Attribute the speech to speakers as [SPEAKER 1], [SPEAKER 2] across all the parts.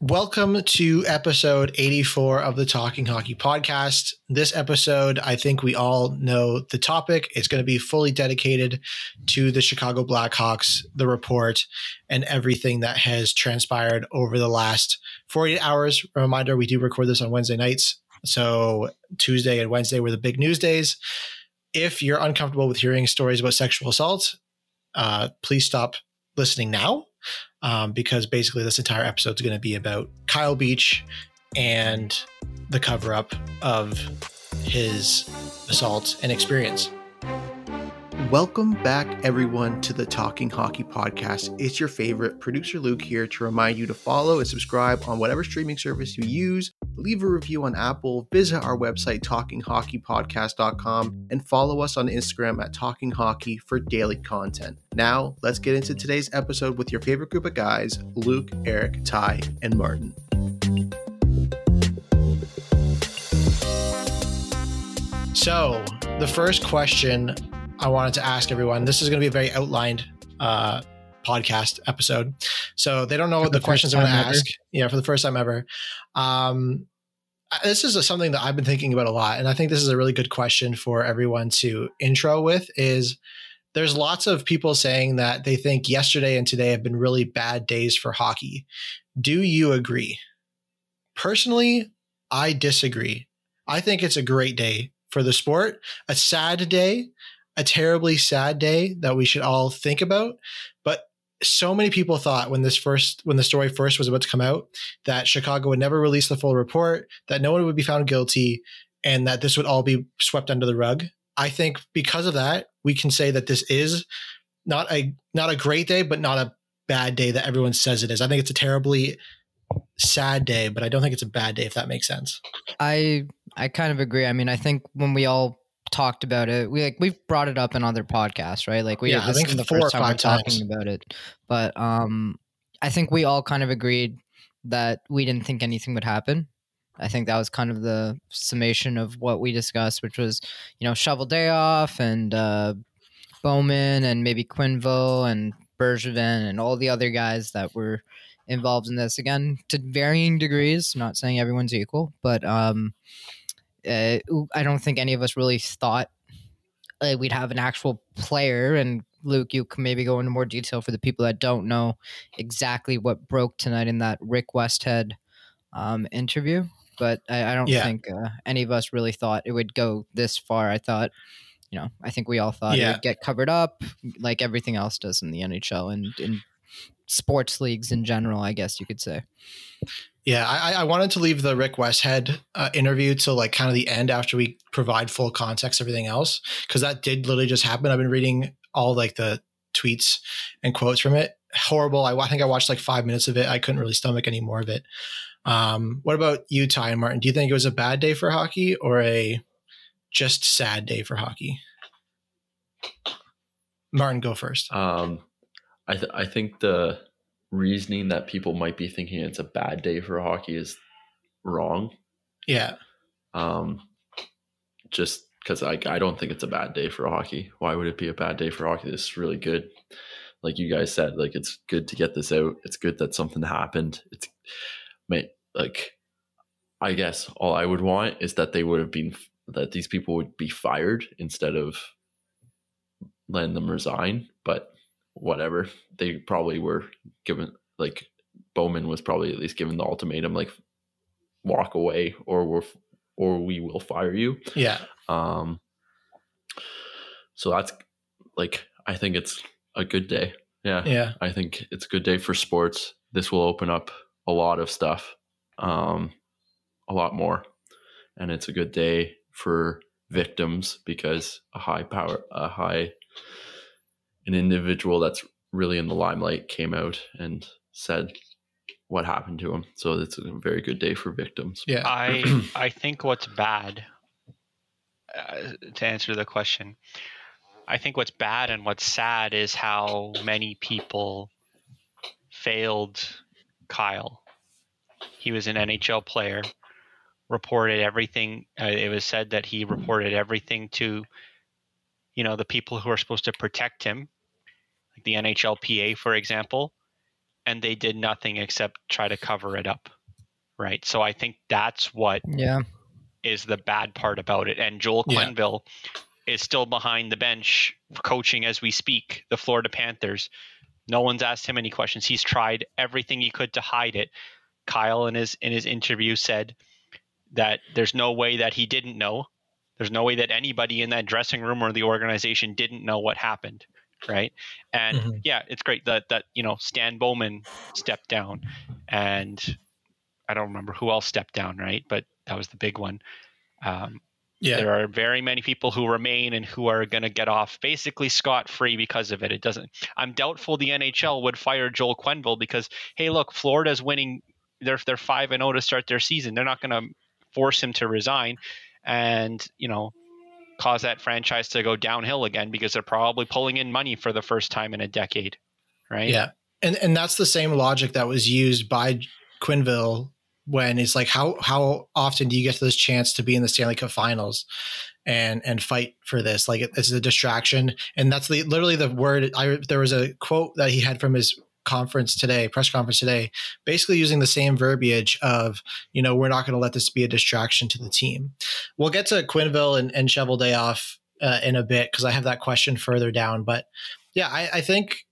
[SPEAKER 1] Welcome to episode 84 of the Talking Hockey podcast. This episode, I think we all know the topic. It's going to be fully dedicated to the Chicago Blackhawks, the report, and everything that has transpired over the last 48 hours. Reminder we do record this on Wednesday nights. So Tuesday and Wednesday were the big news days. If you're uncomfortable with hearing stories about sexual assault, uh, please stop listening now um, because basically this entire episode is going to be about Kyle Beach and the cover up of his assault and experience.
[SPEAKER 2] Welcome back, everyone, to the Talking Hockey Podcast. It's your favorite producer Luke here to remind you to follow and subscribe on whatever streaming service you use. Leave a review on Apple, visit our website, talkinghockeypodcast.com, and follow us on Instagram at Talking Hockey for daily content. Now, let's get into today's episode with your favorite group of guys Luke, Eric, Ty, and Martin.
[SPEAKER 1] So, the first question I wanted to ask everyone this is going to be a very outlined uh, podcast episode. So, they don't know what the, the questions I'm going to ask. Yeah, for the first time ever. Um, this is a, something that I've been thinking about a lot, and I think this is a really good question for everyone to intro with. Is there's lots of people saying that they think yesterday and today have been really bad days for hockey. Do you agree? Personally, I disagree. I think it's a great day for the sport, a sad day, a terribly sad day that we should all think about. But so many people thought when this first when the story first was about to come out that Chicago would never release the full report, that no one would be found guilty, and that this would all be swept under the rug. I think because of that, we can say that this is not a not a great day, but not a bad day that everyone says it is. I think it's a terribly sad day, but I don't think it's a bad day if that makes sense.
[SPEAKER 3] I I kind of agree. I mean, I think when we all talked about it, we like we've brought it up in other podcasts, right? Like we
[SPEAKER 1] yeah, I think
[SPEAKER 3] the first time we're
[SPEAKER 1] times.
[SPEAKER 3] talking about it. But um I think we all kind of agreed that we didn't think anything would happen. I think that was kind of the summation of what we discussed, which was, you know, Cheveldayoff and uh, Bowman and maybe Quenneville and Bergevin and all the other guys that were involved in this. Again, to varying degrees. Not saying everyone's equal, but um, uh, I don't think any of us really thought uh, we'd have an actual player. And Luke, you can maybe go into more detail for the people that don't know exactly what broke tonight in that Rick Westhead um, interview. But I, I don't
[SPEAKER 1] Yeah.
[SPEAKER 3] think uh, any of us really thought it would go this far. I thought, you know, I think we all thought it would get covered up like everything else does in the NHL and in sports leagues in general, I guess you could say.
[SPEAKER 1] Yeah, I, I wanted to leave the Rick Westhead uh, interview till like kind of the end after we provide full context, everything else, because that did literally just happen. I've been reading all like the tweets and quotes from it. Horrible. I, I think I watched like five minutes of it. I couldn't really stomach any more of it. Um, what about you, Ty and Martin? Do you think it was a bad day for hockey or a just sad day for hockey? Martin, go first.
[SPEAKER 4] Um, I th- I think the reasoning that people might be thinking it's a bad day for hockey is wrong.
[SPEAKER 1] Yeah,
[SPEAKER 4] Um, just because I I don't think it's a bad day for hockey. Why would it be a bad day for hockey? This is really good. Like you guys said, like it's good to get this out. It's good that something happened. It's may like I guess all I would want is that they would have been that these people would be fired instead of letting them resign. But whatever, they probably were given like Bowman was probably at least given the ultimatum like walk away or we're or we will fire you.
[SPEAKER 1] yeah,
[SPEAKER 4] Um, so that's like I think it's a good day. Yeah,
[SPEAKER 1] yeah,
[SPEAKER 4] I think it's a good day for sports. This will open up a lot of stuff, um, a lot more, and it's a good day for victims because a high power, a high, an individual that's really in the limelight came out and said what happened to him. So it's a very good day for victims.
[SPEAKER 1] Yeah.
[SPEAKER 5] I I think what's bad uh, to answer the question. I think what's bad and what's sad is how many people failed Kyle. He was an NHL player, reported everything. Uh, it was said that he reported everything to, you know, the people who are supposed to protect him, like the NHLPA, for example, and they did nothing except try to cover it up. Right. So I think that's what
[SPEAKER 3] Yeah.
[SPEAKER 5] is the bad part about it. And Joel
[SPEAKER 1] Yeah.
[SPEAKER 5] Quenneville is still behind the bench coaching as we speak the Florida Panthers. No one's asked him any questions. He's tried everything he could to hide it. Kyle in his in his interview said that there's no way that he didn't know. There's no way that anybody in that dressing room or the organization didn't know what happened, right? And
[SPEAKER 1] Mhm.
[SPEAKER 5] yeah, it's great that that you know Stan Bowman stepped down, and I don't remember who else stepped down, right? But that was the big one. Um,
[SPEAKER 1] Yeah.
[SPEAKER 5] there are very many people who remain and who are going to get off basically scot free because of it. It doesn't. I'm doubtful the NHL would fire Joel Quenneville because hey, look, Florida's winning. They're they're five and zero to start their season. They're not going to force him to resign, and you know, cause that franchise to go downhill again because they're probably pulling in money for the first time in a decade, right?
[SPEAKER 1] Yeah. And and that's the same logic that was used by Quenneville when it's like how how often do you get this chance to be in the Stanley Cup Finals and and fight for this? Like it, it's a distraction, and that's the literally the word. I there was a quote that he had from his conference today, press conference today, basically using the same verbiage of you know we're not going to let this be a distraction to the team. We'll get to Quenneville and, and Cheveldayoff uh, in a bit because I have that question further down, but yeah, I, I think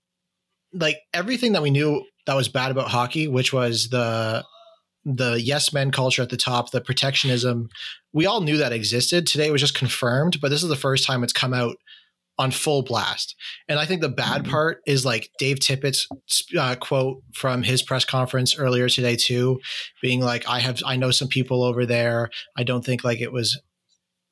[SPEAKER 1] like everything that we knew that was bad about hockey, which was the the yes men culture at the top, the protectionism, we all knew that existed. Today it was just confirmed, but this is the first time it's come out on full blast. And I think the bad part is like Dave Tippett's uh, quote from his press conference earlier today too, being like, "I have, I know some people over there. I don't think like it was."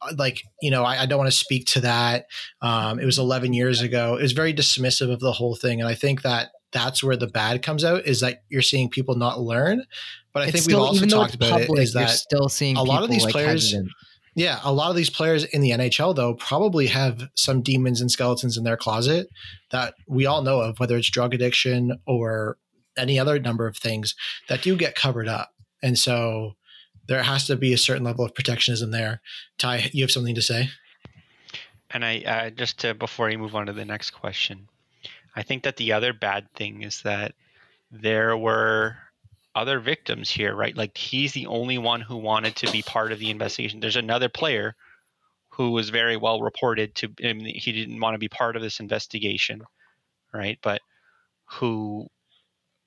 [SPEAKER 1] uh, Like you know, I, I don't want to speak to that. Um, it was 11 years ago. It was very dismissive of the whole thing, and I think that that's where the bad comes out is that you're seeing people not learn. But I
[SPEAKER 3] It's
[SPEAKER 1] think
[SPEAKER 3] still-
[SPEAKER 1] we've also talked about
[SPEAKER 3] public,
[SPEAKER 1] it is that
[SPEAKER 3] still seeing
[SPEAKER 1] a lot of these
[SPEAKER 3] like,
[SPEAKER 1] players-
[SPEAKER 3] hesitant.
[SPEAKER 1] Yeah, a lot of these players in the NHL though probably have some demons and skeletons in their closet that we all know of, whether it's drug addiction or any other number of things that do get covered up. And so there has to be a certain level of protectionism there. Ty, you have something to say?
[SPEAKER 5] And I uh, just to before you move on to the next question, I think that the other bad thing is that there were other victims here, right? Like he's the only one who wanted to be part of the investigation. There's another player who was very well reported to he didn't want to be part of this investigation, right? But who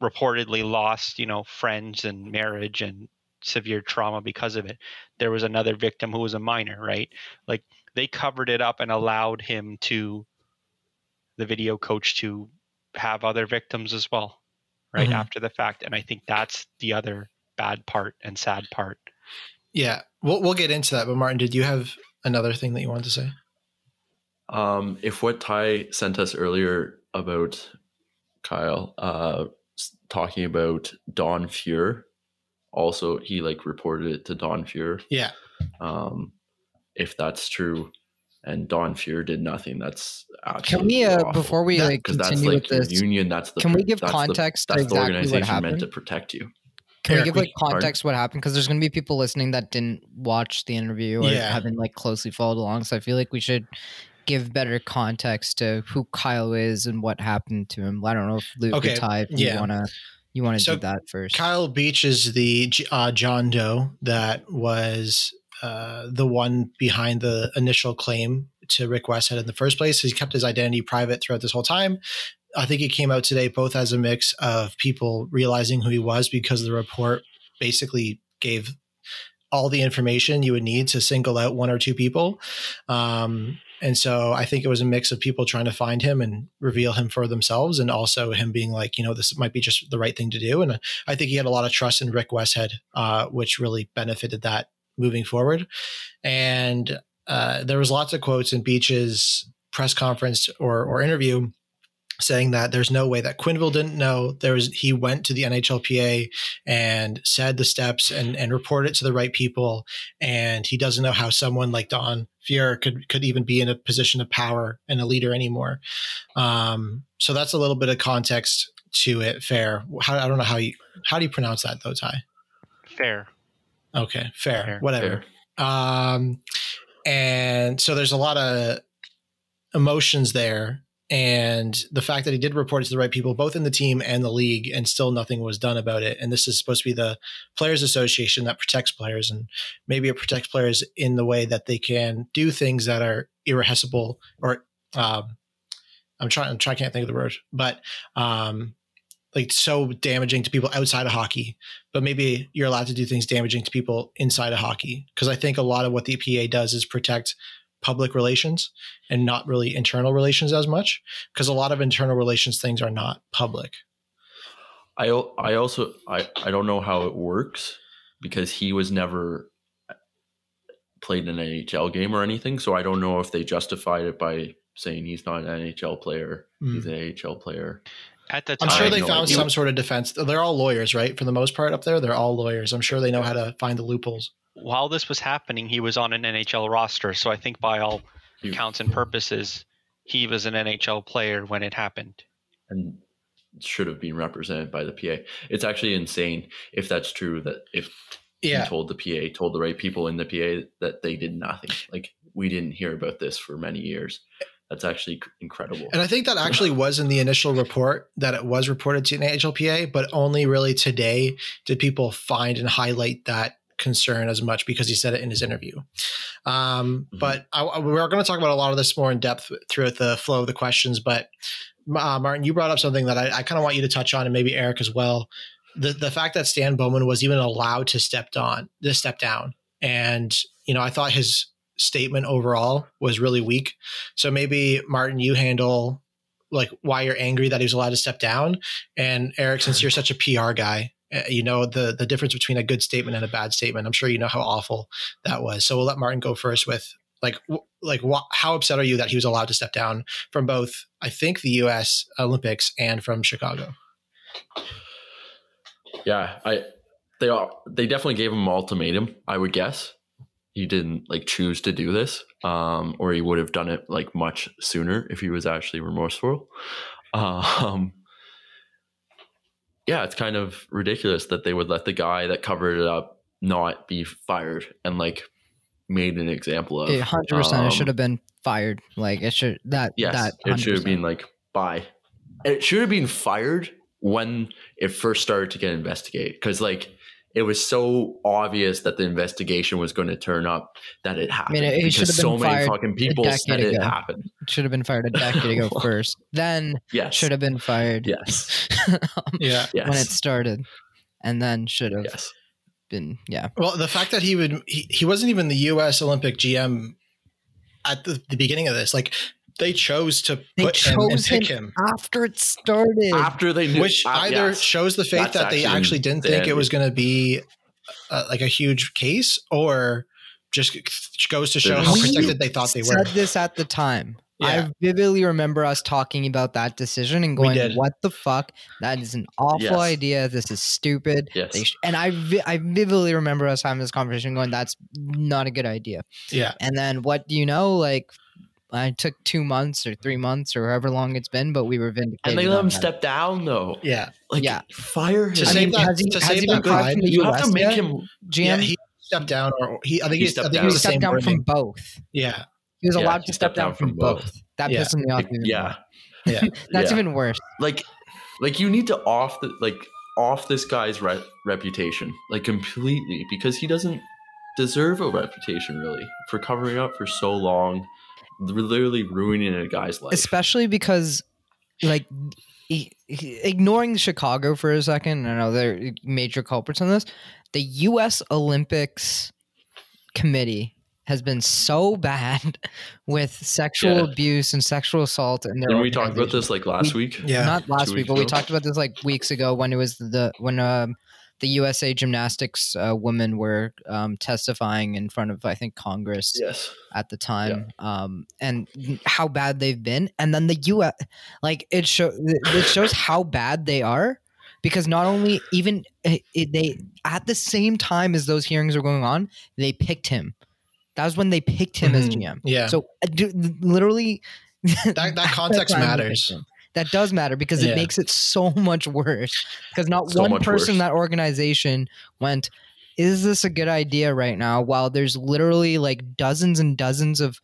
[SPEAKER 5] reportedly lost, you know, friends and marriage and severe trauma because of it. There was another victim who was a minor, right? Like they covered it up and allowed him to the video coach to have other victims as well right
[SPEAKER 1] Mhm.
[SPEAKER 5] after the fact and i think that's the other bad part and sad part
[SPEAKER 1] Yeah, we'll, we'll get into that. But Martin, did you have another thing that you wanted to say?
[SPEAKER 4] Um, if what Ty sent us earlier about Kyle, uh, talking about Don Fehr, also he like reported it to Don Fehr.
[SPEAKER 1] Yeah.
[SPEAKER 4] Um, if that's true, and Don Fehr did nothing, that's
[SPEAKER 3] Can
[SPEAKER 4] absolutely
[SPEAKER 3] we, uh,
[SPEAKER 4] awful.
[SPEAKER 3] before we
[SPEAKER 1] That-
[SPEAKER 3] like
[SPEAKER 4] because that's
[SPEAKER 3] continue
[SPEAKER 4] like
[SPEAKER 3] with
[SPEAKER 4] your
[SPEAKER 3] this,
[SPEAKER 4] union. That's the
[SPEAKER 3] can we give
[SPEAKER 4] that's the-
[SPEAKER 3] context to
[SPEAKER 4] that's the
[SPEAKER 3] exactly what
[SPEAKER 4] organization meant to
[SPEAKER 3] happened?
[SPEAKER 4] protect you.
[SPEAKER 3] Can we give like context what happened? Because there's going to be people listening that didn't watch the interview or
[SPEAKER 1] Yeah.
[SPEAKER 3] haven't like closely followed along. So I feel like we should give better context to who Kyle is and what happened to him. I don't know if Luke
[SPEAKER 1] Okay,
[SPEAKER 3] or Ty, if
[SPEAKER 1] yeah.
[SPEAKER 3] you wanna you wanna
[SPEAKER 1] So
[SPEAKER 3] do that first.
[SPEAKER 1] Kyle Beach is the uh, John Doe that was uh, the one behind the initial claim to Rick Westhead in the first place. He kept his identity private throughout this whole time. I think it came out today both as a mix of people realizing who he was because the report basically gave all the information you would need to single out one or two people. Um, and so I think it was a mix of people trying to find him and reveal him for themselves, and also him being like, you know, this might be just the right thing to do. And I think he had a lot of trust in Rick Westhead, uh, which really benefited that moving forward. And uh, there was lots of quotes in Beach's press conference or, or interview saying that there's no way that Quenneville didn't know. There was he went to the NHLPA and said the steps and and reported it to the right people, and he doesn't know how someone like Don Fehr could could even be in a position of power and a leader anymore. Um, so that's a little bit of context to it. Fair. How, I don't know how you how do you pronounce that though, Ty?
[SPEAKER 5] Fair.
[SPEAKER 1] Okay, fair.
[SPEAKER 5] Fair.
[SPEAKER 1] Whatever. Um, and so there's a lot of emotions there and the fact that he did report it to the right people both in the team and the league and still nothing was done about it and this is supposed to be the players association that protects players and maybe it protects players in the way that they can do things that are irrepressible or um, i'm trying i'm trying i can't think of the word but um, like so damaging to people outside of hockey but maybe you're allowed to do things damaging to people inside of hockey because i think a lot of what the EPA does is protect public relations and not really internal relations as much because a lot of internal relations things are not public.
[SPEAKER 4] I I also I I don't know how it works because he was never uh, played an NHL game or anything, so I don't know if they justified it by saying he's not an NHL player, he's mm. an AHL player.
[SPEAKER 5] At the
[SPEAKER 1] I'm sure they found
[SPEAKER 4] idea.
[SPEAKER 1] some sort of defense. They're all lawyers, right? For the most part up there, they're all lawyers. I'm sure they know how to find the loopholes.
[SPEAKER 5] while this was happening, he was on an NHL roster. So I think by all
[SPEAKER 4] He-
[SPEAKER 5] counts and purposes, he was an NHL player when it happened.
[SPEAKER 4] and should have been represented by the PA. It's actually insane if that's true that if
[SPEAKER 1] Yeah.
[SPEAKER 4] he told the PA, told the right people in the PA that they did nothing. Like we didn't hear about this for many years. That's actually incredible.
[SPEAKER 1] And I think that actually was in the initial report that it was reported to NHLPA, but only really today did people find and highlight that concern as much because he said it in his interview. Um,
[SPEAKER 4] Mhm.
[SPEAKER 1] But I, I- we're going to talk about a lot of this more in depth throughout the flow of the questions. But uh, Martin, you brought up something that I, I kind of want you to touch on, and maybe Eric as well. The the fact that Stan Bowman was even allowed to step on, to step down, and you know, I thought his statement overall was really weak. So maybe Martin, you handle like why you're angry that he was allowed to step down, and Eric, since you're such a PR guy, uh, you know the the difference between a good statement and a bad statement. I'm sure you know how awful that was. So we'll let Martin go first with like like what how upset are you that he was allowed to step down from both I think the U.S. Olympics and from Chicago.
[SPEAKER 4] yeah, I they all they definitely gave him an ultimatum. I would guess he didn't like choose to do this, um, or he would have done it like much sooner if he was actually remorseful. Um, yeah, it's kind of ridiculous that they would let the guy that covered it up not be fired and like made an example of.
[SPEAKER 3] hundred percent. It
[SPEAKER 4] Um,
[SPEAKER 3] should have been fired. Like it should that
[SPEAKER 4] Yes,
[SPEAKER 3] that
[SPEAKER 4] it should have been like bye. It should have been fired when it first started to get investigated because like it was so obvious that the investigation was going to turn up that it happened
[SPEAKER 3] it- it should
[SPEAKER 4] because
[SPEAKER 3] have
[SPEAKER 4] so many fucking people
[SPEAKER 3] decade
[SPEAKER 4] said it happened.
[SPEAKER 3] It should have been fired a decade ago first. Then
[SPEAKER 4] Yes,
[SPEAKER 3] should have been fired.
[SPEAKER 4] Yes,
[SPEAKER 3] um,
[SPEAKER 1] Yeah.
[SPEAKER 4] yes,
[SPEAKER 3] when it started, and then should have
[SPEAKER 4] yes.
[SPEAKER 3] been yeah.
[SPEAKER 1] Well, the fact that he would he, he wasn't even the U.S. Olympic GM at the, the beginning of this, like they chose to
[SPEAKER 3] They
[SPEAKER 1] put him and pick
[SPEAKER 3] him
[SPEAKER 1] him.
[SPEAKER 3] after it started.
[SPEAKER 4] After they knew,
[SPEAKER 1] which
[SPEAKER 4] uh,
[SPEAKER 1] either
[SPEAKER 4] yes.
[SPEAKER 1] shows the faith
[SPEAKER 4] That's
[SPEAKER 1] that they
[SPEAKER 4] actually
[SPEAKER 1] actually didn't think it was going to be uh, like a huge case, or just goes to show how protected they thought they
[SPEAKER 3] said
[SPEAKER 1] were.
[SPEAKER 3] this at the time.
[SPEAKER 1] Yeah.
[SPEAKER 3] I vividly remember us talking about that decision and going, "What the fuck? That is an awful
[SPEAKER 4] Yes.
[SPEAKER 3] idea. This is stupid."
[SPEAKER 4] Yes.
[SPEAKER 3] Sh-. And I, vi- I vividly remember us having this conversation, going, "That's not a good idea."
[SPEAKER 1] Yeah,
[SPEAKER 3] And then what do you know? Like, I took two months or three months or however long it's been, but we were vindicated.
[SPEAKER 4] and they let him
[SPEAKER 3] that.
[SPEAKER 4] step down though.
[SPEAKER 1] yeah.
[SPEAKER 4] Like
[SPEAKER 3] Yeah.
[SPEAKER 4] fire him.
[SPEAKER 1] To
[SPEAKER 3] I
[SPEAKER 1] save
[SPEAKER 3] mean,
[SPEAKER 1] that-
[SPEAKER 3] has he,
[SPEAKER 1] to
[SPEAKER 3] has
[SPEAKER 1] save
[SPEAKER 3] he
[SPEAKER 1] that
[SPEAKER 3] been fired
[SPEAKER 1] pride,
[SPEAKER 4] you
[SPEAKER 3] US
[SPEAKER 4] have to make
[SPEAKER 3] yet?
[SPEAKER 4] him.
[SPEAKER 3] GM?
[SPEAKER 1] Yeah, he stepped down, or he. I think
[SPEAKER 4] He
[SPEAKER 1] he, I
[SPEAKER 4] stepped
[SPEAKER 1] think
[SPEAKER 4] down.
[SPEAKER 3] he stepped down from both.
[SPEAKER 1] Yeah,
[SPEAKER 3] He was
[SPEAKER 4] Yeah,
[SPEAKER 3] allowed
[SPEAKER 4] he
[SPEAKER 3] to step down,
[SPEAKER 4] down
[SPEAKER 3] from
[SPEAKER 4] from
[SPEAKER 3] both.
[SPEAKER 4] both.
[SPEAKER 3] That
[SPEAKER 1] Yeah.
[SPEAKER 3] pissed me off. even
[SPEAKER 4] Yeah,
[SPEAKER 1] yeah.
[SPEAKER 3] That's
[SPEAKER 4] yeah.
[SPEAKER 3] even worse.
[SPEAKER 4] like like you need to off the like off this guy's re- reputation like completely because he doesn't deserve a reputation really for covering up for so long literally ruining a guy's life
[SPEAKER 3] especially because like he- he- ignoring chicago for a second i know they're major culprits on this the us olympics committee has been so bad with sexual
[SPEAKER 4] Yeah.
[SPEAKER 3] abuse and sexual assault and their
[SPEAKER 4] we talked about this like last week
[SPEAKER 1] Yeah.
[SPEAKER 3] not last
[SPEAKER 4] two
[SPEAKER 3] week
[SPEAKER 4] weeks
[SPEAKER 3] but we talked about this like weeks ago when it was the when um the USA Gymnastics uh, women were um, testifying in front of I think Congress
[SPEAKER 4] Yes.
[SPEAKER 3] at the time, um, and how bad they've been. And then the U.S. like it show it shows how bad they are because not only even it, it- they at the same time as those hearings are going on, they picked him. That was when they picked him as
[SPEAKER 1] Mhm.
[SPEAKER 3] GM.
[SPEAKER 1] Yeah.
[SPEAKER 3] So uh, dude, literally,
[SPEAKER 1] that, that context matters.
[SPEAKER 3] That does matter because
[SPEAKER 1] Yeah.
[SPEAKER 3] it makes it so much worse. Because not
[SPEAKER 4] So
[SPEAKER 3] one person in that organization went, "Is this a good idea right now?" While there's literally like dozens and dozens of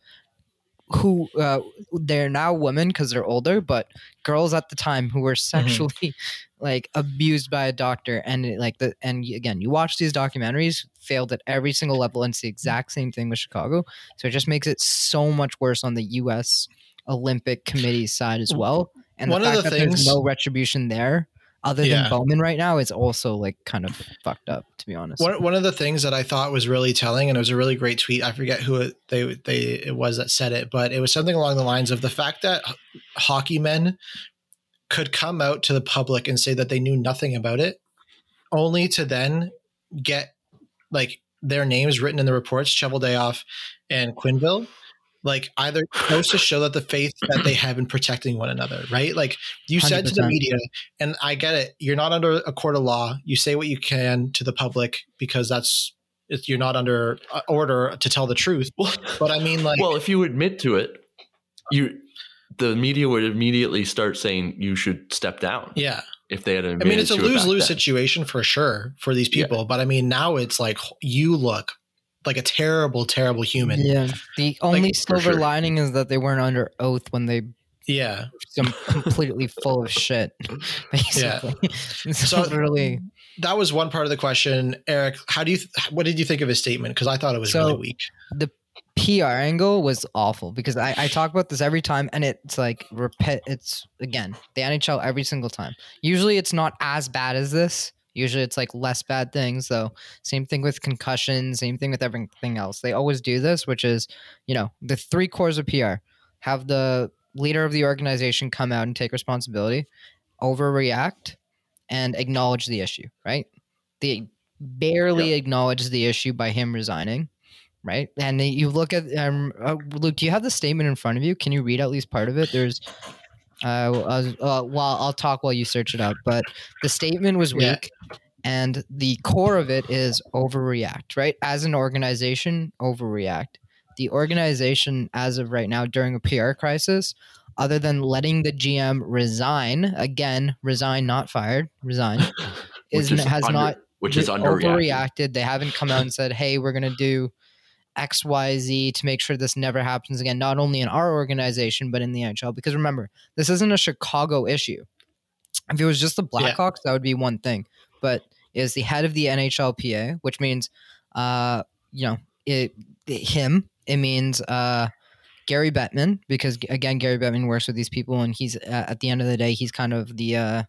[SPEAKER 3] who uh, they're now women because they're older, but girls at the time who were sexually like abused by a doctor, and it, like the and again, you watch these documentaries, failed at every single level, and it's the exact same thing with Chicago. So it just makes it so much worse on the U.S. Olympic Committee side as well. And
[SPEAKER 1] One
[SPEAKER 3] the
[SPEAKER 1] of
[SPEAKER 3] fact
[SPEAKER 1] the
[SPEAKER 3] that there's
[SPEAKER 1] things-
[SPEAKER 3] no retribution there, other
[SPEAKER 1] Yeah.
[SPEAKER 3] than Bowman right now, is also like kind of fucked up, to be honest.
[SPEAKER 1] One, one of the things that I thought was really telling, and it was a really great tweet. I forget who it, they they it was that said it, but it was something along the lines of the fact that hockey men could come out to the public and say that they knew nothing about it, only to then get like their names written in the reports, Cheveldayoff and Quenneville. Like either goes to show that the faith that they have in protecting one another, right? Like you said to the media, and I get it. You're not under a court of law. You say what you can to the public because that's you're not under order to tell the truth. But I mean, like,
[SPEAKER 4] well, if you admit to it, you the media would immediately start saying you should step down
[SPEAKER 1] yeah.
[SPEAKER 4] if they had
[SPEAKER 1] I mean, it's a lose lose situation for sure for these
[SPEAKER 4] Yeah.
[SPEAKER 1] people. But I mean, now it's like you look like a terrible, terrible human.
[SPEAKER 3] yeah, the only
[SPEAKER 1] Like,
[SPEAKER 3] silver
[SPEAKER 4] sure.
[SPEAKER 3] lining is that they weren't under oath when they
[SPEAKER 1] Yeah.
[SPEAKER 3] some completely full of shit. Basically, so,
[SPEAKER 1] So-
[SPEAKER 3] really,
[SPEAKER 1] That was one part of the question, Eric. How do you? What did you think of his statement? Because I thought it was
[SPEAKER 3] So-
[SPEAKER 1] really weak.
[SPEAKER 3] the PR angle was awful because I, I talk about this every time and it's like repeat it's again the NHL every single time. Usually it's not as bad as this. Usually it's like less bad things though. Same thing with concussions, same thing with everything else. They always do this, which is, you know, the three cores of PR. Have the leader of the organization come out and take responsibility, overreact, and acknowledge the issue, right? They barely acknowledge the issue by him resigning right? And you look at um, uh, Luke. Do you have the statement in front of you? Can you read at least part of it? There's, uh, uh, uh well, I'll talk while you search it up. But the statement was
[SPEAKER 1] Yeah.
[SPEAKER 3] weak, and the core of it is overreact. Right? As an organization, overreact. The organization, as of right now, during a PR crisis, other than letting the GM resign again, resign, not fired, resign, is,
[SPEAKER 4] is
[SPEAKER 3] has
[SPEAKER 4] under-
[SPEAKER 3] not
[SPEAKER 4] which is underreacted.
[SPEAKER 3] overreacted. They haven't come out and said, "Hey, we're going to do X, Y, Z to make sure this never happens again." Not only in our organization, but in the NHL. Because remember, this isn't a Chicago issue. If it was just the
[SPEAKER 1] Yeah.
[SPEAKER 3] Blackhawks, that would be one thing. But is the head of the NHLPA, which means, uh, you know, it, it- him. It means uh, Gary Bettman, because again, Gary Bettman works with these people, and he's uh, at the end of the day, he's kind of the uh,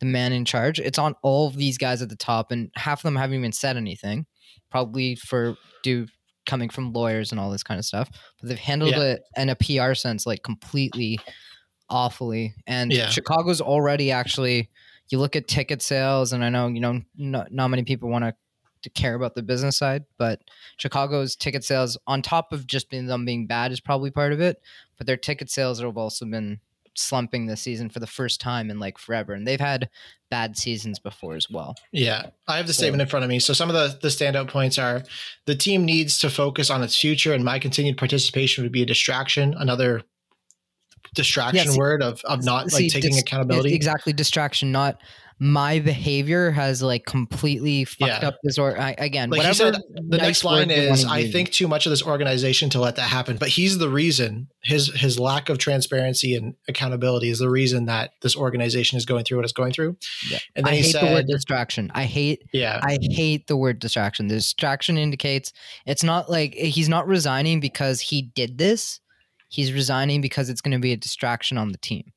[SPEAKER 3] the man in charge. It's on all of these guys at the top, and half of them haven't even said anything, probably for due coming from lawyers and all this kind of stuff. But they've handled
[SPEAKER 1] Yeah.
[SPEAKER 3] it in a PR sense like completely awfully. And
[SPEAKER 1] Yeah.
[SPEAKER 3] Chicago's already actually. You look at ticket sales, and I know you know not, not many people want to to care about the business side, but Chicago's ticket sales, on top of just being them being bad, is probably part of it. But their ticket sales have also been slumping this season for the first time in like forever, and they've had bad seasons before as well.
[SPEAKER 1] Yeah, I have the statement in front of me. So some of the the standout points are the team needs to focus on its future, and my continued participation would be a distraction. Another distraction
[SPEAKER 3] see-
[SPEAKER 1] word of of not
[SPEAKER 3] See,
[SPEAKER 1] like taking
[SPEAKER 3] dis-
[SPEAKER 1] accountability.
[SPEAKER 3] exactly distraction, not my behavior has like completely fucked
[SPEAKER 1] Yeah.
[SPEAKER 3] up this or I, again
[SPEAKER 1] Like
[SPEAKER 3] whatever
[SPEAKER 1] said, The
[SPEAKER 3] nice
[SPEAKER 1] next line is, "I think too much of this organization to let that happen." But he's the reason. His his lack of transparency and accountability is the reason that this organization is going through what it's going through.
[SPEAKER 3] Yeah.
[SPEAKER 1] And then
[SPEAKER 3] I
[SPEAKER 1] he
[SPEAKER 3] hate the word
[SPEAKER 1] said,
[SPEAKER 3] distraction. I hate
[SPEAKER 1] "Yeah,
[SPEAKER 3] I hate the word distraction. The distraction indicates it's not like he's not resigning because he did this. He's resigning because it's going to be a distraction on the team.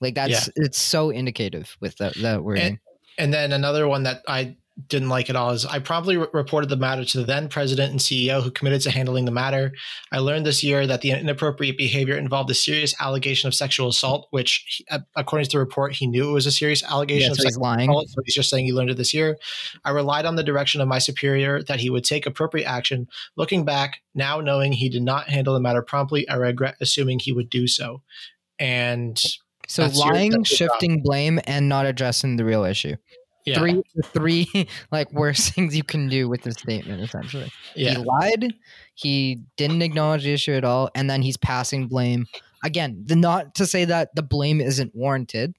[SPEAKER 3] Like that's it's so indicative with that that wording.
[SPEAKER 1] And then another one that I didn't like at all is I promptly re- reported the matter to the then president and CEO who committed to handling the matter. I learned this year that the inappropriate behavior involved a serious allegation of sexual assault, which, he, uh, according to the report, he knew it was a serious allegation
[SPEAKER 3] Yeah,
[SPEAKER 1] of
[SPEAKER 3] so he's
[SPEAKER 1] sexual
[SPEAKER 3] lying.
[SPEAKER 1] assault. So he's just saying he learned it this year. I relied on the direction of my superior that he would take appropriate action. Looking back, now knowing he did not handle the matter promptly, I regret assuming he would do so. And
[SPEAKER 3] So lying,
[SPEAKER 1] your
[SPEAKER 3] shifting blame, and not addressing the real issue.
[SPEAKER 1] Yeah,
[SPEAKER 3] Three, three like worst things you can do with this statement. Essentially,
[SPEAKER 1] yeah,
[SPEAKER 3] he lied. He didn't acknowledge the issue at all, and then he's passing blame. Again, the not to say that the blame isn't warranted.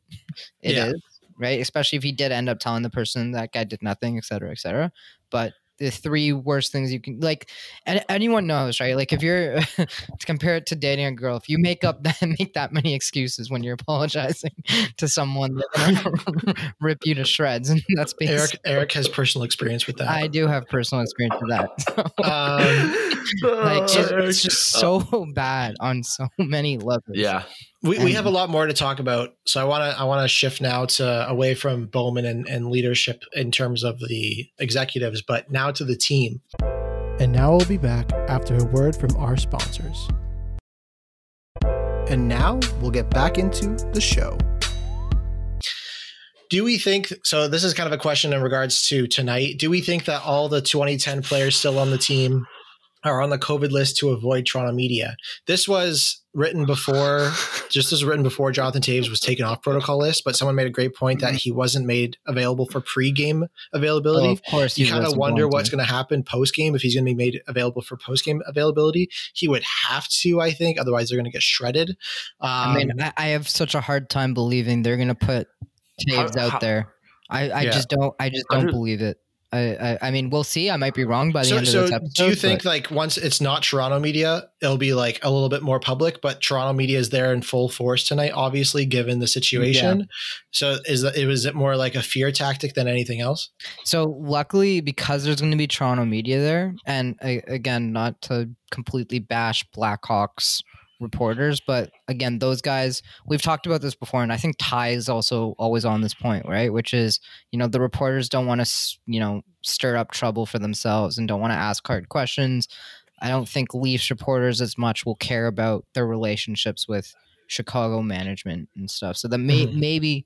[SPEAKER 3] It is
[SPEAKER 1] Yeah.
[SPEAKER 3] right, especially if he did end up telling the person that guy did nothing, et cetera, et cetera. But the three worst things you can like, and anyone knows, right? Like if you're to compare it to dating a girl, if you make up that make that many excuses when you're apologizing to someone, rip you to shreds, and that's basically.
[SPEAKER 1] Eric Eric has personal experience with that.
[SPEAKER 3] I do have personal experience with that. So,
[SPEAKER 1] Um,
[SPEAKER 3] like it's,
[SPEAKER 4] Uh,
[SPEAKER 3] it's just so bad on so many levels.
[SPEAKER 4] yeah.
[SPEAKER 1] We, we have a lot more to talk about, so I want to I want to shift now to away from Bowman and, and leadership in terms of the executives, but now to the team. And now we'll be back after a word from our sponsors.
[SPEAKER 2] And now we'll get back into the show.
[SPEAKER 1] Do we think so? This is kind of a question in regards to tonight. Do we think that all the 2010 players still on the team are on the COVID list to avoid Toronto media? This was written before, just as written before Jonathan Toews was taken off protocol list, but someone made a great point that he wasn't made available for pre-game availability.
[SPEAKER 3] of course,
[SPEAKER 1] you kind of wonder what's going to happen post game if he's going to be made available for post game availability. He would have to, I think, otherwise they're going to get shredded. Um,
[SPEAKER 3] I mean, I, I have such a hard time believing they're gonna put Toews
[SPEAKER 4] How-
[SPEAKER 3] out
[SPEAKER 4] how-
[SPEAKER 3] there. I, I
[SPEAKER 1] Yeah.
[SPEAKER 3] just don't. I just don't
[SPEAKER 4] do-
[SPEAKER 3] believe it. I, I, I mean, we'll see. I might be wrong by the
[SPEAKER 1] so,
[SPEAKER 3] end of
[SPEAKER 1] so
[SPEAKER 3] this episode.
[SPEAKER 1] do you think
[SPEAKER 3] but-
[SPEAKER 1] like once it's not Toronto media, it'll be like a little bit more public, but Toronto media is there in full force tonight, obviously, given the situation. So is that it was it more like a fear tactic than anything else?
[SPEAKER 3] So luckily, because there's going to be Toronto media there, and again, not to completely bash Blackhawks reporters, but again, those guys, we've talked about this before, and I think Ty is also always on this point, right? Which is, you know, the reporters don't want to, you know, stir up trouble for themselves and don't want to ask hard questions. I don't think Leafs reporters as much will care about their relationships with Chicago management and stuff. So that may
[SPEAKER 1] Mhm.
[SPEAKER 3] maybe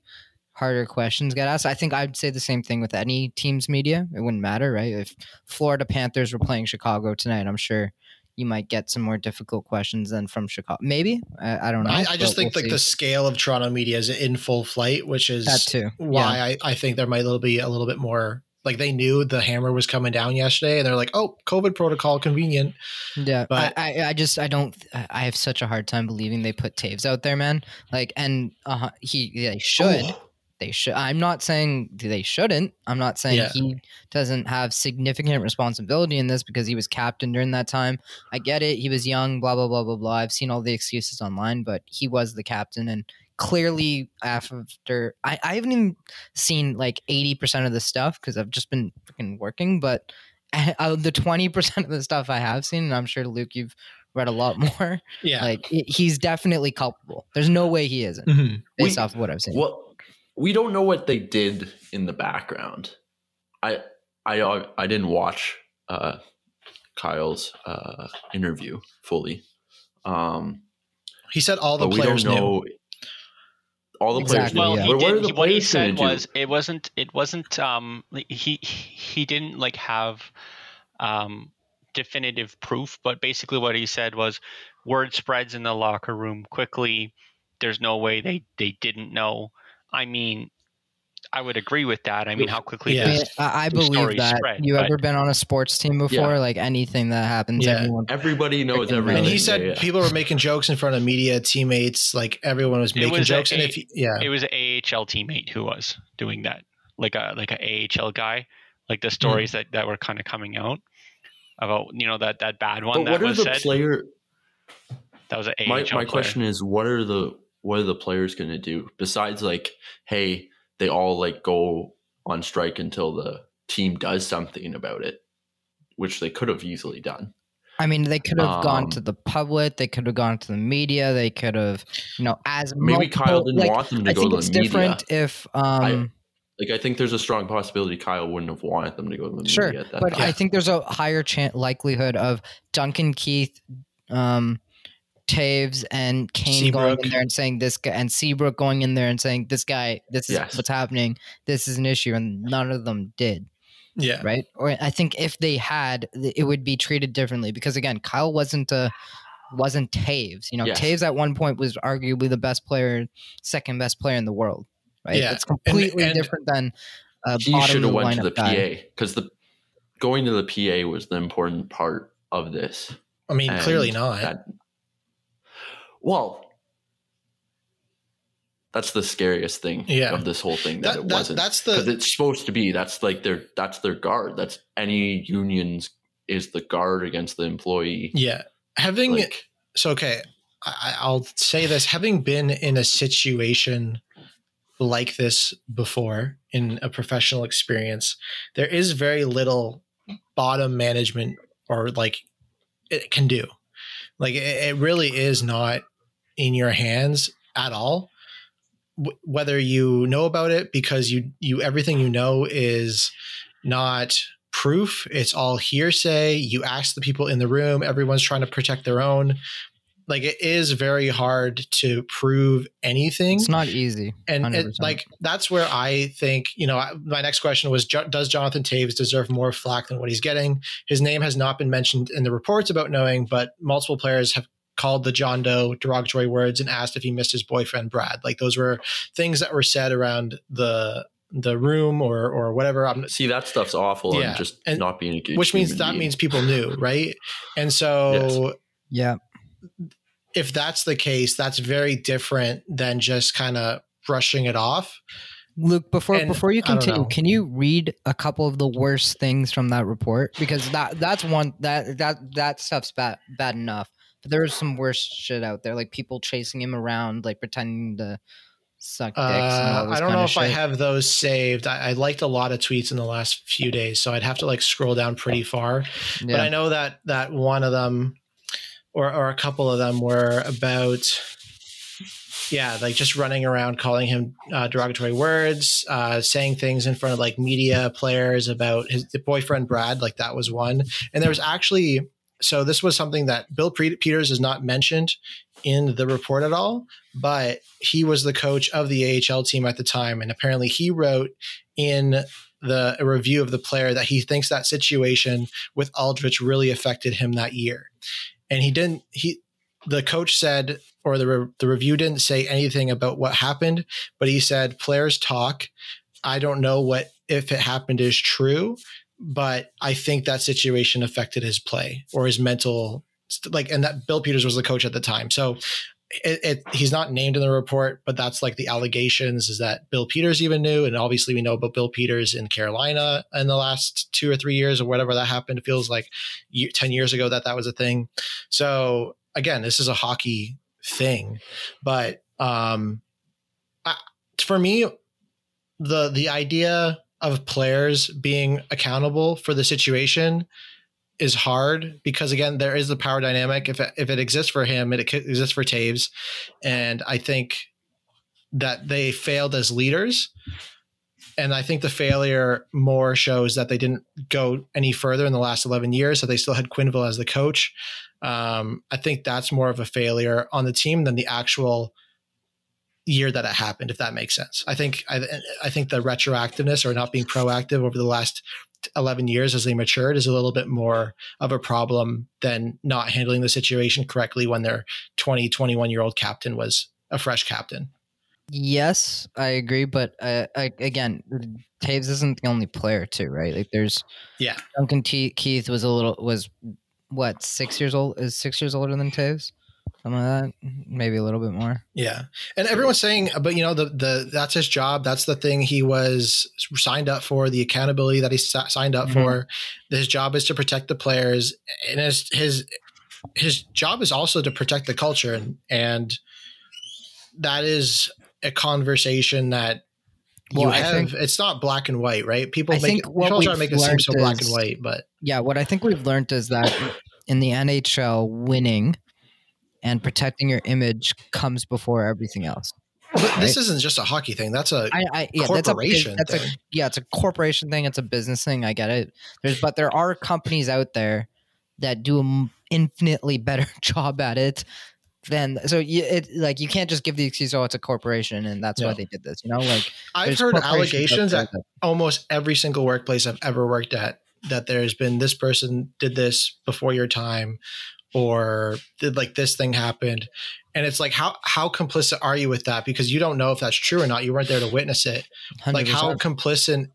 [SPEAKER 3] harder questions get asked. I think I'd say the same thing with any team's media. It wouldn't matter, right? If Florida Panthers were playing Chicago tonight, I'm sure you might get some more difficult questions than from Chicago. Maybe I, I don't know.
[SPEAKER 1] I, I just think
[SPEAKER 3] we'll
[SPEAKER 1] like the scale of Toronto media is in full flight, which is
[SPEAKER 3] that too.
[SPEAKER 1] why I, I think there might be a little bit more like they knew the hammer was coming down yesterday and they're like, oh, COVID protocol convenient.
[SPEAKER 3] Yeah,
[SPEAKER 1] But-
[SPEAKER 3] I, I, I just I don't I have such a hard time believing they put Toews out there, man. Like, and uh, he they should
[SPEAKER 1] Oh.
[SPEAKER 3] They should. I'm not saying they shouldn't. I'm not saying
[SPEAKER 1] Yeah.
[SPEAKER 3] he doesn't have significant responsibility in this because he was captain during that time. I get it. He was young. Blah blah blah blah blah. I've seen all the excuses online, but he was the captain and. Clearly, after I, I haven't even seen like eighty percent of the stuff because I've just been freaking working. But uh, the twenty percent of the stuff I have seen, and I'm sure Luke, you've read a lot more.
[SPEAKER 1] Yeah.
[SPEAKER 3] Like he's definitely culpable. There's no way he isn't,
[SPEAKER 1] Mhm.
[SPEAKER 3] based
[SPEAKER 4] We-
[SPEAKER 3] off of what I've seen.
[SPEAKER 4] Well, we don't know what they did in the background. I I I didn't watch uh, Kyle's uh, interview fully, um,
[SPEAKER 1] He said all the
[SPEAKER 4] but we
[SPEAKER 1] players
[SPEAKER 4] don't
[SPEAKER 1] knew.
[SPEAKER 4] All the
[SPEAKER 3] Exactly,
[SPEAKER 4] players.
[SPEAKER 5] Well,
[SPEAKER 4] knew.
[SPEAKER 3] yeah.
[SPEAKER 5] he
[SPEAKER 4] what
[SPEAKER 5] did.
[SPEAKER 4] the
[SPEAKER 5] he- what he
[SPEAKER 4] players gonna
[SPEAKER 5] said
[SPEAKER 4] do?
[SPEAKER 5] was it wasn't. It wasn't. Um, he he didn't like have um definitive proof, but basically what he said was word spreads in the locker room quickly. There's no way they they didn't know. I mean, I would agree with that. I mean, how quickly
[SPEAKER 1] Yeah.
[SPEAKER 3] I,
[SPEAKER 5] this
[SPEAKER 3] I, I believe that.
[SPEAKER 5] spread,
[SPEAKER 3] you
[SPEAKER 5] but-
[SPEAKER 3] ever been on a sports team before?
[SPEAKER 4] Yeah.
[SPEAKER 3] Like anything that happens,
[SPEAKER 1] Yeah.
[SPEAKER 3] everyone.
[SPEAKER 4] Everybody knows
[SPEAKER 3] Freaking
[SPEAKER 4] everything.
[SPEAKER 1] and he said
[SPEAKER 4] Yeah, yeah.
[SPEAKER 1] people were making jokes in front of media teammates, like everyone was making
[SPEAKER 5] was a-
[SPEAKER 1] jokes. and if he- yeah,
[SPEAKER 5] it was an AHL teammate who was doing that, like a like a AHL guy, like the mm. stories that that were kind of coming out about you know that that bad one
[SPEAKER 4] But
[SPEAKER 5] that
[SPEAKER 4] what are
[SPEAKER 5] was
[SPEAKER 4] the
[SPEAKER 5] said.
[SPEAKER 4] player?
[SPEAKER 5] that was an AHL
[SPEAKER 4] My my
[SPEAKER 5] player.
[SPEAKER 4] question is, what are the what are the players going to do besides like, hey, they all like go on strike until the team does something about it, which they could have easily done.
[SPEAKER 3] I mean, they could have gone
[SPEAKER 4] Um,
[SPEAKER 3] to the public. They could have gone to the media. They could have, you know, as
[SPEAKER 4] Maybe Kyle didn't
[SPEAKER 3] like,
[SPEAKER 4] want them to
[SPEAKER 3] I
[SPEAKER 4] go
[SPEAKER 3] think
[SPEAKER 4] to
[SPEAKER 3] it's
[SPEAKER 4] the media.
[SPEAKER 3] different if um
[SPEAKER 4] Like I think there's a strong possibility Kyle wouldn't have wanted them to go to the
[SPEAKER 3] Sure,
[SPEAKER 4] media that
[SPEAKER 3] but
[SPEAKER 4] time.
[SPEAKER 3] I think there's a higher chance likelihood of Duncan Keith, um, Toews, and Kane going in there and saying this guy, and Seabrook going in there and saying this guy, this is
[SPEAKER 4] Yes.
[SPEAKER 3] what's happening, this is an issue, and none of them did,
[SPEAKER 1] Yeah.
[SPEAKER 3] right? Or I think if they had, it would be treated differently because again, Kyle wasn't a wasn't Toews. You know,
[SPEAKER 4] Yes.
[SPEAKER 3] Toews at one point was arguably the best player, second best player in the world. Right?
[SPEAKER 1] Yeah,
[SPEAKER 3] It's completely
[SPEAKER 1] and-
[SPEAKER 3] different than a
[SPEAKER 4] he should have
[SPEAKER 3] the
[SPEAKER 4] went to the
[SPEAKER 3] guy.
[SPEAKER 4] PA because the going to the PA was the important part of this.
[SPEAKER 1] I mean, clearly not.
[SPEAKER 4] that- well, that's the scariest thing
[SPEAKER 1] Yeah.
[SPEAKER 4] of this whole thing that,
[SPEAKER 1] That-
[SPEAKER 4] it
[SPEAKER 1] that-
[SPEAKER 4] wasn't
[SPEAKER 1] that's
[SPEAKER 4] because
[SPEAKER 1] the
[SPEAKER 4] it's supposed to be. That's like their that's their guard. That's any unions is the guard against the employee.
[SPEAKER 1] yeah. Having
[SPEAKER 4] Like,
[SPEAKER 1] so okay, I, I'll say this: having been in a situation like this before in a professional experience, there is very little bottom management or like it can do. Like it, it really is not in your hands at all. W- whether you know about it because you you everything you know is not proof it's all hearsay you ask the people in the room everyone's trying to protect their own like it is very hard to prove anything
[SPEAKER 3] It's not easy.
[SPEAKER 1] and it, like that's where I think you know I- my next question was does Jonathan Toews deserve more flack than what he's getting? His name has not been mentioned in the reports about knowing, but multiple players have called the John Doe derogatory words and asked if he missed his boyfriend Brad. Like those were things that were said around the the room or or whatever. I'm,
[SPEAKER 4] see that stuff's awful
[SPEAKER 1] Yeah,
[SPEAKER 4] and just
[SPEAKER 1] and-
[SPEAKER 4] not being a good.
[SPEAKER 1] which means that
[SPEAKER 4] being.
[SPEAKER 1] means people knew, right? And so
[SPEAKER 3] Yeah.
[SPEAKER 1] if that's the case, that's very different than just kind of brushing it off.
[SPEAKER 3] Luke, before
[SPEAKER 1] And
[SPEAKER 3] before you continue, can you read a couple of the worst things from that report? Because that that's one that that that stuff's bad bad enough. But there was some worse shit out there, like people chasing him around, like pretending to suck dicks. and all
[SPEAKER 1] Uh, I don't know if I have those saved. I, I liked a lot of tweets in the last few days, so I'd have to like scroll down pretty far. But I know that that one of them, or or a couple of them, were about, yeah, like just running around calling him uh, derogatory words, uh, saying things in front of like media players about his boyfriend Brad. Like that was one, and there was actually. So this was something that Bill Peters is not mentioned in the report at all, but he was the coach of the AHL team at the time, and apparently he wrote in the a review of the player that he thinks that situation with Aldrich really affected him that year, and he didn't. He the coach said, or the re- the review didn't say anything about what happened, but he said players talk. I don't know what if it happened is true, but I think that situation affected his play or his mental like and that Bill Peters was the coach at the time. So it, it, he's not named in the report, but that's like the allegations is that Bill Peters even knew, and obviously we know about Bill Peters in Carolina in the last two or three years or whatever that happened. It feels like ten years ago that that was a thing. So again, this is a hockey thing, but um, I, for me, the the idea of players being accountable for the situation is hard because again there is the power dynamic. If it, if it exists for him it exists for Toews. And I think that they failed as leaders. And I think the failure more shows that they didn't go any further in the last 11 years so they still had Quenneville as the coach. Um, I think that's more of a failure on the team than the actual year that it happened if that makes sense I think I, I think the retroactiveness or not being proactive over the last 11 years as they matured is a little bit more of a problem than not handling the situation correctly when their 20 21 year old captain was a fresh captain
[SPEAKER 3] Yes, I agree, but uh, I, again, Toews isn't the only player too, right? Like there's
[SPEAKER 1] Yeah.
[SPEAKER 3] Duncan T- Keith was a little was what six years old is six years older than Toews, something like that, maybe a little bit more.
[SPEAKER 1] yeah. And everyone's saying but you know the the that's his job. That's the thing he was signed up for the accountability that he sa- signed up
[SPEAKER 3] Mhm.
[SPEAKER 1] for. His job is to protect the players and his his his job is also to protect the culture and and that is a conversation that you
[SPEAKER 3] I
[SPEAKER 1] have.
[SPEAKER 3] think-
[SPEAKER 1] it's not black and white right? People
[SPEAKER 3] I
[SPEAKER 1] make
[SPEAKER 3] think what
[SPEAKER 1] people try to make it seem so
[SPEAKER 3] learned
[SPEAKER 1] black and white but
[SPEAKER 3] Yeah, what I think we've learned is that in the NHL, winning and protecting your image comes before everything else.
[SPEAKER 1] This isn't just a hockey thing. That's a
[SPEAKER 3] I, I yeah,
[SPEAKER 1] corporation
[SPEAKER 3] That's a, that's
[SPEAKER 1] thing.
[SPEAKER 3] a yeah, it's a corporation thing. It's a business thing. I get it. There's but there are companies out there that do an infinitely better job at it than so. You, it like you can't just give the excuse, oh, it's a corporation, and that's why they did this. You know, like
[SPEAKER 1] I've heard allegations at almost every single workplace I've ever worked at that there's been this person did this before your time or did like this thing happened and it's like how how complicit are you with that because you don't know if that's true or not you weren't there to witness it like how complicit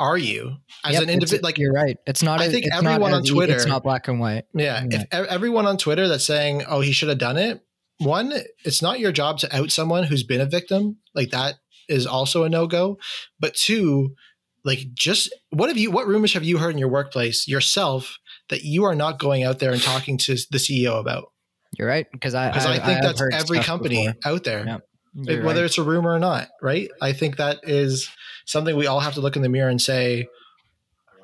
[SPEAKER 1] are you as
[SPEAKER 3] Yep,
[SPEAKER 1] an individual like
[SPEAKER 3] you're right. It's not.
[SPEAKER 1] I think everyone on Twitter-
[SPEAKER 3] It's not black and white.
[SPEAKER 1] Yeah, if everyone on Twitter that's saying, "Oh, he should have done it," one, it's not your job to out someone who's been a victim. Like that is also a no go. But two, like just what have you? What rumors have you heard in your workplace yourself that you are not going out there and talking to the CEO about?
[SPEAKER 3] You're right because I
[SPEAKER 1] Because I, think
[SPEAKER 3] have
[SPEAKER 1] that's every company
[SPEAKER 3] before.
[SPEAKER 1] out there,
[SPEAKER 3] Yeah,
[SPEAKER 1] Like,
[SPEAKER 3] You're
[SPEAKER 1] whether
[SPEAKER 3] right.
[SPEAKER 1] it's a rumor or not. Right? I think that is something we all have to look in the mirror and say,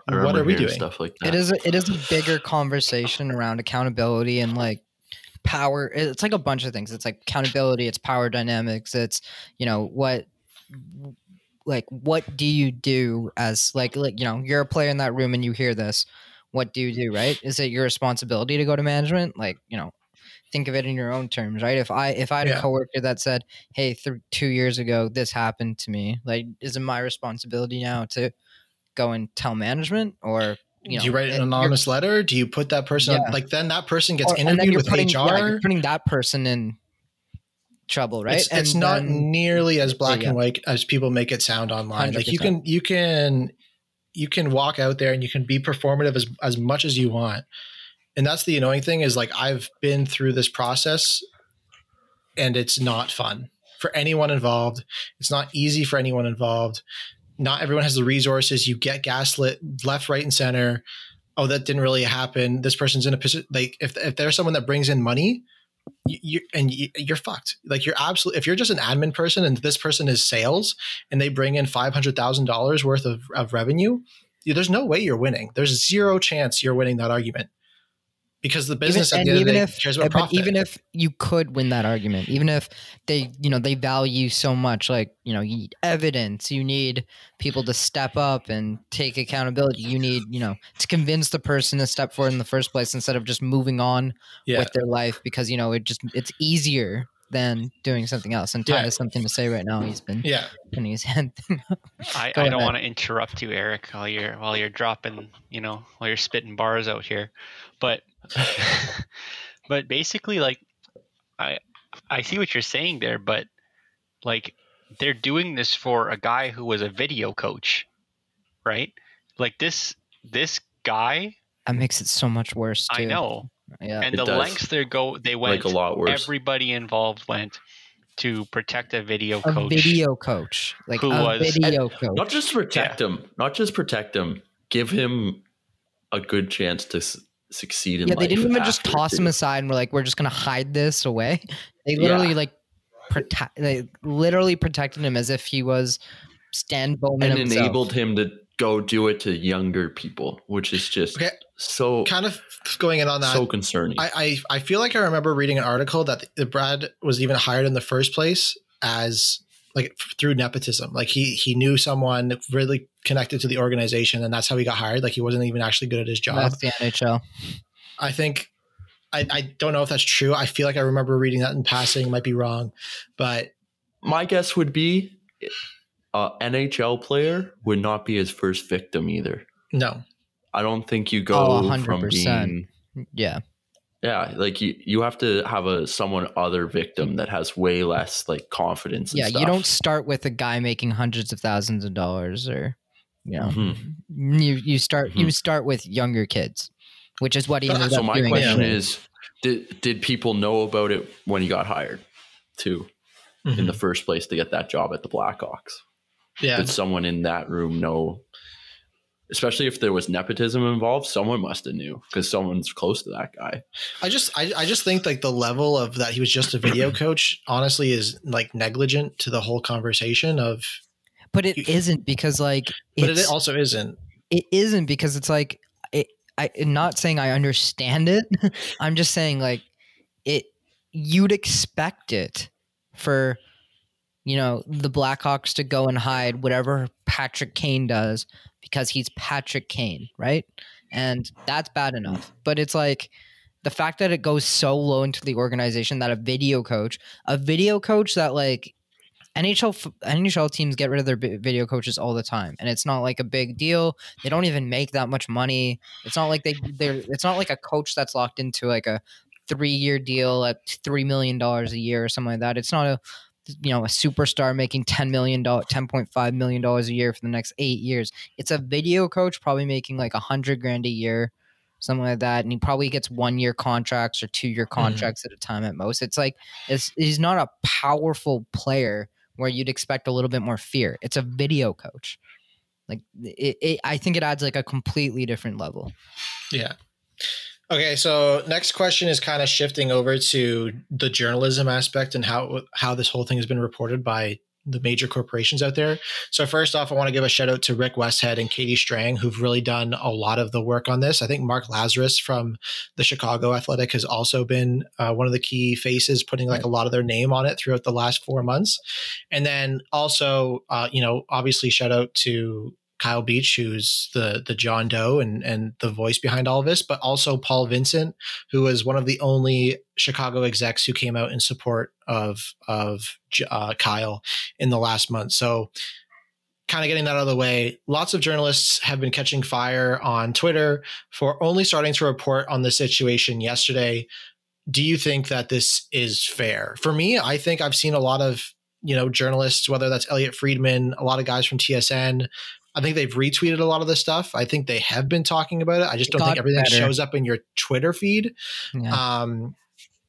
[SPEAKER 1] "What are we doing?"
[SPEAKER 4] Stuff like that.
[SPEAKER 3] it is a, it is a bigger conversation around accountability and like power it's like a bunch of things it's like accountability it's power dynamics it's you know what like what do you do as like like you know you're a player in that room and you hear this what do you do right is it your responsibility to go to management like you know think of it in your own terms right if i if i had
[SPEAKER 1] Yeah.
[SPEAKER 3] a coworker that said hey th- two years ago this happened to me like is it my responsibility now to go and tell management or you know
[SPEAKER 1] do you write an
[SPEAKER 3] eh,
[SPEAKER 1] anonymous letter? Do you put that person
[SPEAKER 3] Yeah.
[SPEAKER 1] like then that person gets
[SPEAKER 3] or-
[SPEAKER 1] interviewed with
[SPEAKER 3] putting,
[SPEAKER 1] HR?
[SPEAKER 3] yeah, you're putting that person in trouble, right?
[SPEAKER 1] It's, it's not
[SPEAKER 3] then-
[SPEAKER 1] nearly as black
[SPEAKER 3] yeah.
[SPEAKER 1] and white as people make it sound online. Like you can you can you can walk out there and you can be performative as as much as you want. And that's the annoying thing is like I've been through this process and it's not fun for anyone involved. It's not easy for anyone involved. Not everyone has the resources. You get gaslit left, right, and center. Oh, that didn't really happen. This person's in a position like if if there's someone that brings in money, you, and you, you're fucked. Like you're absolutely if you're just an admin person and this person is sales and they bring in five hundred thousand dollars worth of, of revenue, there's no way you're winning. There's zero chance you're winning that argument because the business
[SPEAKER 3] even,
[SPEAKER 1] at the
[SPEAKER 3] and
[SPEAKER 1] end of the
[SPEAKER 3] even
[SPEAKER 1] day
[SPEAKER 3] if,
[SPEAKER 1] cares about profit.
[SPEAKER 3] even if you could win that argument, even if they, you know, they value so much, like you know, you need evidence, you need people to step up and take accountability. You need, you know, to convince the person to step forward in the first place instead of just moving on
[SPEAKER 1] yeah,
[SPEAKER 3] with their life because you know it just it's easier than doing something else. And Ty
[SPEAKER 1] Yeah.
[SPEAKER 3] has something to say right now. He's been
[SPEAKER 1] yeah.
[SPEAKER 3] putting his hand.
[SPEAKER 5] I, I don't want to interrupt you, Eric, while you're while you're dropping, you know, while you're spitting bars out here, but but basically, like, I I see what you're saying there, but like they're doing this for a guy who was a video coach, right? Like this this guy,
[SPEAKER 3] that makes it so much worse. Too.
[SPEAKER 5] I know,
[SPEAKER 3] Yeah.
[SPEAKER 5] and the
[SPEAKER 4] does.
[SPEAKER 5] lengths they go they went,
[SPEAKER 4] like a lot worse.
[SPEAKER 5] everybody involved went to protect a video
[SPEAKER 3] a
[SPEAKER 5] coach.
[SPEAKER 3] video coach, like
[SPEAKER 5] who
[SPEAKER 3] a
[SPEAKER 5] was-
[SPEAKER 3] video coach.
[SPEAKER 4] not just protect him, not just protect him, give him a good chance to s- succeed in
[SPEAKER 3] yeah,
[SPEAKER 4] life.
[SPEAKER 3] they didn't even just toss
[SPEAKER 4] too.
[SPEAKER 3] him aside and were like, "We're just gonna hide this away." They literally
[SPEAKER 4] Yeah.
[SPEAKER 3] like protect, they literally protected him as if he was Stan Bowman
[SPEAKER 4] and
[SPEAKER 3] himself.
[SPEAKER 4] enabled him to go do it to younger people, which is just
[SPEAKER 1] Okay.
[SPEAKER 4] so
[SPEAKER 1] Kind of going in on that.
[SPEAKER 4] so concerning.
[SPEAKER 1] I, I I feel like I remember reading an article that the Brad was even hired in the first place as like through nepotism. Like he he knew someone really connected to the organization, and that's how he got hired. Like he wasn't even actually good at his job.
[SPEAKER 3] That's the NHL.
[SPEAKER 1] I think I, I don't know if that's true. I feel like I remember reading that in passing. Might be wrong, but
[SPEAKER 4] My guess would be a NHL player would not be his first victim either.
[SPEAKER 1] no.
[SPEAKER 4] I don't think you go
[SPEAKER 3] Oh,
[SPEAKER 4] from
[SPEAKER 3] 100%.
[SPEAKER 4] being
[SPEAKER 3] Yeah,
[SPEAKER 4] yeah, like you you have to have a someone other victim that has way less like confidence. and
[SPEAKER 3] yeah. You don't start with a guy making hundreds of thousands of dollars, or you know,
[SPEAKER 4] Mhm.
[SPEAKER 3] you you start you start with younger kids, which is what he ended
[SPEAKER 4] So
[SPEAKER 3] up
[SPEAKER 4] my
[SPEAKER 3] doing.
[SPEAKER 4] question is, did did people know about it when he got hired, too,
[SPEAKER 1] Mm-hmm.
[SPEAKER 4] in the first place to get that job at the Blackhawks?
[SPEAKER 1] Yeah,
[SPEAKER 4] Did someone in that room know? Especially if there was nepotism involved, someone must have knew because someone's close to that guy.
[SPEAKER 1] I just I, I just think like the level of that he was just a video coach honestly is like negligent to the whole conversation of
[SPEAKER 3] but it
[SPEAKER 1] you-
[SPEAKER 3] isn't because like
[SPEAKER 1] but
[SPEAKER 3] it's,
[SPEAKER 1] it also isn't.
[SPEAKER 3] it isn't because it's like it, I, I'm not saying I understand it. I'm just saying like it. You'd expect it for you know, the Blackhawks to go and hide whatever Patrick Kane does because he's Patrick Kane, right? And that's bad enough. But it's like the fact that it goes so low into the organization that a video coach, a video coach that like NHL NHL teams get rid of their video coaches all the time, and it's not like a big deal. They don't even make that much money. It's not like they they're. It's not like a coach that's locked into like a three year deal at three million dollars a year or something like that. It's not a you know a superstar making ten million dollars, ten point five million dollars a year for the next eight years. It's a video coach probably making like a hundred grand a year something like that, and he probably gets one year contracts or two year mm-hmm. contracts mm-hmm. at a time at most. It's like it's, he's not a powerful player where you'd expect a little bit more fear. It's a video coach. Like it, it I think it adds like a completely different level.
[SPEAKER 1] Yeah. Okay, so next question is kind of shifting over to the journalism aspect and how how this whole thing has been reported by the major corporations out there. So first off, I want to give a shout out to Rick Westhead and Katie Strang, who've really done a lot of the work on this. I think Mark Lazerus from the Chicago Athletic has also been uh, one of the key faces, putting like a lot of their name on it throughout the last four months. And then also, uh, you know, obviously shout out to Kyle Beach, who's the the John Doe and and the voice behind all of this, but also Paul Vincent, who was one of the only Chicago execs who came out in support of of uh, Kyle in the last month. So, kind of getting that out of the way, lots of journalists have been catching fire on Twitter for only starting to report on the situation yesterday. Do you think that this is fair? For me, I think I've seen a lot of you know journalists, whether that's Elliotte Friedman, a lot of guys from TSN I think they've retweeted a lot of this stuff. I think they have been talking about it. I just it don't think everything better. shows up in your Twitter feed. Yeah. Um,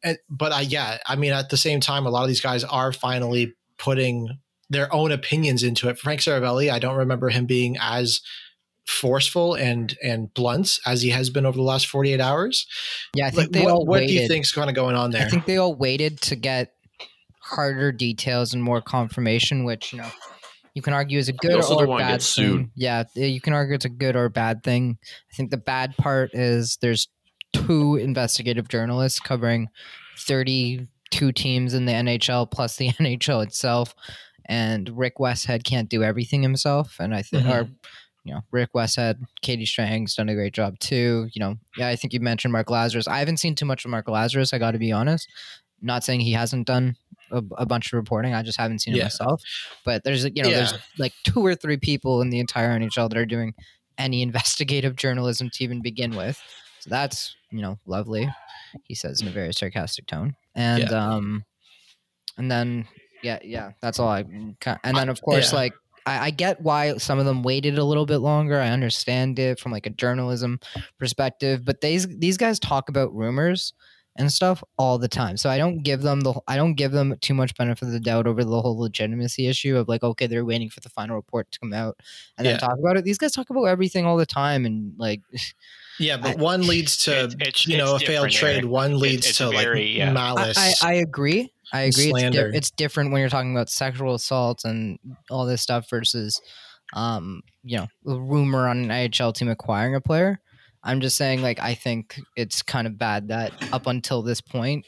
[SPEAKER 1] and, but I, yeah, I mean, at the same time, a lot of these guys are finally putting their own opinions into it. Frank Seravalli, I don't remember him being as forceful and and blunt as he has been over the last 48 hours.
[SPEAKER 3] Yeah, I think like, they what, all
[SPEAKER 1] what do you think's kind of going on there?
[SPEAKER 3] I think they all waited to get harder details and more confirmation, which you know you can argue is a good or bad thing. Yeah, you can argue it's a good or bad thing. I think the bad part is there's two investigative journalists covering 32 teams in the NHL plus the NHL itself, and Rick Westhead can't do everything himself. And I think, mm-hmm. or you know, Rick Westhead, Katie Strang's done a great job too. You know, yeah, I think you mentioned Mark Lazerus. I haven't seen too much of Mark Lazerus. I got to be honest. Not saying he hasn't done a, a, bunch of reporting. I just haven't seen it yeah. myself. But there's you know yeah. there's like two or three people in the entire NHL that are doing any investigative journalism to even begin with. So that's you know lovely. He says in a very sarcastic tone, and yeah. um, and then yeah yeah that's all I. And then of course like I, I, get why some of them waited a little bit longer. I understand it from like a journalism perspective, but these these guys talk about rumors and stuff all the time. So I don't give them the I don't give them too much benefit of the doubt over the whole legitimacy issue of like okay they're waiting for the final report to come out and yeah. then talk about it. These guys talk about everything all the time and like
[SPEAKER 1] yeah, but I, one leads to it's, it's, you know a failed trade. One leads to very, like yeah. malice.
[SPEAKER 3] I, I, I, agree. I agree. It's, di- it's, different when you're talking about sexual assault and all this stuff versus, um, you know, a rumor on an IHL team acquiring a player. I'm just saying, like, I think it's kind of bad that up until this point,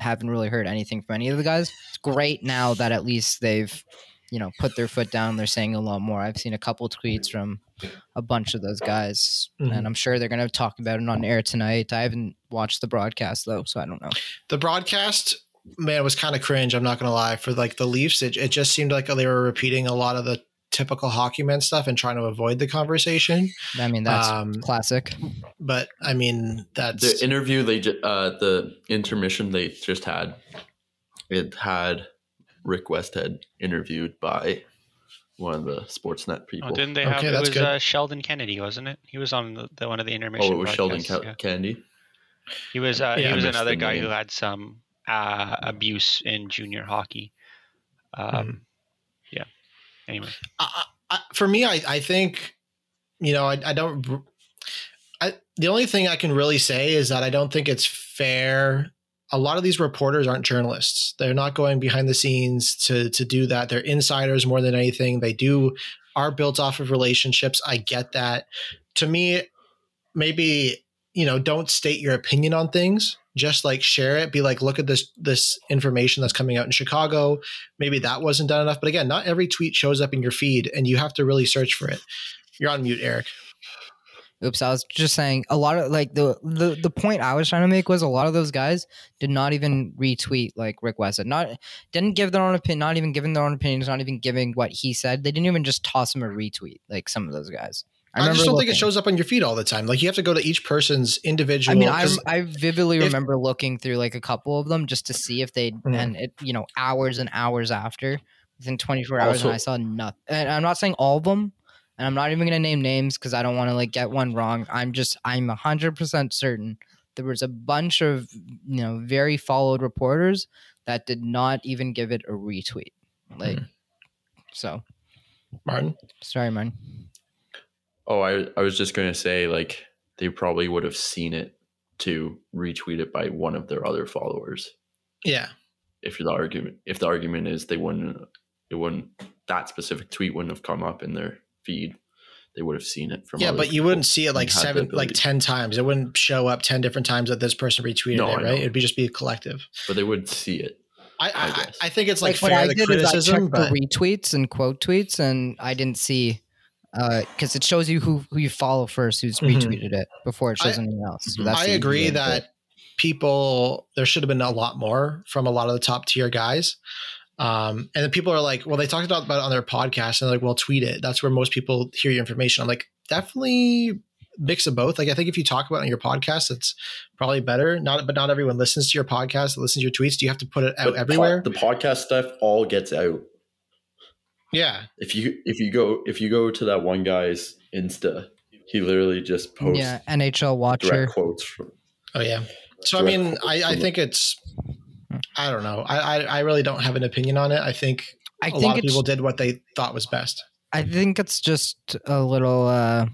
[SPEAKER 3] haven't really heard anything from any of the guys. It's great now that at least they've, you know, put their foot down. They're saying a lot more. I've seen a couple tweets from a bunch of those guys, mm-hmm. and I'm sure they're going to talk about it on air tonight. I haven't watched the broadcast though, so I don't know.
[SPEAKER 1] The broadcast, man, was kind of cringe. I'm not going to lie. For like the Leafs, it, it just seemed like they were repeating a lot of the typical hockey man stuff and trying to avoid the conversation.
[SPEAKER 3] I mean, that's um, classic.
[SPEAKER 1] But I mean, that's
[SPEAKER 4] the interview they uh the intermission they just had. It had Rick Westhead interviewed by one of the Sportsnet oh, people.
[SPEAKER 5] Oh, didn't they have okay, it was uh, Sheldon Kennedy, wasn't it? He was on the, the one of the intermission.
[SPEAKER 4] Oh, it was Sheldon yeah. Kennedy.
[SPEAKER 5] He was uh, yeah, he was another guy name. who had some uh, abuse in junior hockey. Um, mm anyway,
[SPEAKER 1] I, for me, I, I think, you know, I, I don't. I, the only thing I can really say is that I don't think it's fair. A lot of these reporters aren't journalists. They're not going behind the scenes to to do that. They're insiders more than anything. They do are built off of relationships. I get that. To me, maybe you know, don't state your opinion on things just like share it be like look at this this information that's coming out in chicago maybe that wasn't done enough but again not every tweet shows up in your feed and you have to really search for it you're on mute eric
[SPEAKER 3] Oops, I was just saying a lot of like the, the the point I was trying to make was a lot of those guys did not even retweet like Rick West said. Not didn't give their own opinion, not even giving their own opinions, not even giving what he said. They didn't even just toss him a retweet like some of those guys.
[SPEAKER 1] I, I just don't looking. think it shows up on your feed all the time. Like you have to go to each person's individual.
[SPEAKER 3] I mean, I, I vividly if, remember looking through like a couple of them just to see if they mm-hmm. and it you know hours and hours after within 24 hours also, and I saw nothing. And I'm not saying all of them, and I'm not even gonna name names because I don't want to like get one wrong. I'm just I'm hundred percent certain there was a bunch of you know very followed reporters that did not even give it a retweet. Like, mm. so,
[SPEAKER 1] Martin.
[SPEAKER 3] Sorry, Martin.
[SPEAKER 4] Oh, I I was just gonna say like they probably would have seen it to retweet it by one of their other followers.
[SPEAKER 1] Yeah.
[SPEAKER 4] If the argument if the argument is they wouldn't it wouldn't that specific tweet wouldn't have come up in their feed, they would have seen it from.
[SPEAKER 1] Yeah, but you wouldn't see it like seven, like ten times. It wouldn't show up ten different times that this person retweeted no, it, right? It'd be just be a collective.
[SPEAKER 4] But they would see it.
[SPEAKER 1] I I, I, I think it's like, like fair the criticism,
[SPEAKER 3] but retweets and quote tweets, and I didn't see because uh, it shows you who who you follow first, who's mm-hmm. retweeted it before it shows I, anything else.
[SPEAKER 1] So I agree that people there should have been a lot more from a lot of the top tier guys. Um, and then people are like, well, they talked about, about it on their podcast and they're like, well, tweet it. That's where most people hear your information. I'm like, definitely mix of both. Like, I think if you talk about it on your podcast, it's probably better. Not, but not everyone listens to your podcast, listens to your tweets. Do you have to put it out but everywhere?
[SPEAKER 4] Po- the podcast stuff all gets out.
[SPEAKER 1] Yeah.
[SPEAKER 4] If you if you go if you go to that one guy's Insta, he literally just posts
[SPEAKER 3] yeah NHL watcher
[SPEAKER 4] quotes from.
[SPEAKER 1] Oh yeah. So I mean, I, I think it's I don't know. I, I, I really don't have an opinion on it. I think I a think lot of people did what they thought was best.
[SPEAKER 3] I think it's just a little uh,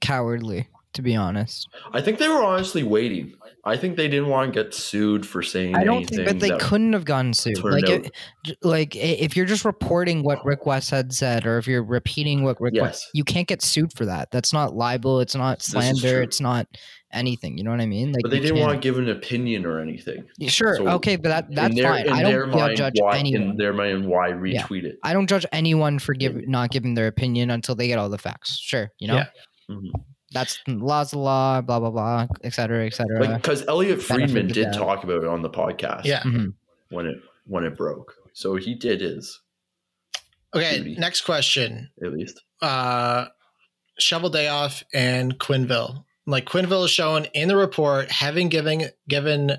[SPEAKER 3] cowardly, to be honest.
[SPEAKER 4] I think they were honestly waiting. I think they didn't want to get sued for saying. I don't think
[SPEAKER 3] that they couldn't have gotten sued. Like, it, like if you're just reporting what Rick Westhead said, or if you're repeating what Rick, yes. West, you can't get sued for that. That's not libel. It's not slander. It's not anything. You know what I mean?
[SPEAKER 4] Like, but they didn't can't. want to give an opinion or anything.
[SPEAKER 3] Sure. So okay, but that that's their, fine. I don't mind, judge
[SPEAKER 4] why,
[SPEAKER 3] anyone.
[SPEAKER 4] In their mind, why retweet yeah. it?
[SPEAKER 3] I don't judge anyone for give, not giving their opinion until they get all the facts. Sure. You know. Yeah. Mm-hmm. That's laws the law, blah blah blah, et cetera, et cetera.
[SPEAKER 4] Because Elliotte Friedman did talk about it on the podcast.
[SPEAKER 1] Yeah. Mm-hmm.
[SPEAKER 4] When it when it broke, so he did his.
[SPEAKER 1] Okay. Duty, next question.
[SPEAKER 4] At least.
[SPEAKER 1] Uh, off and Quenneville like Quenneville is shown in the report having given given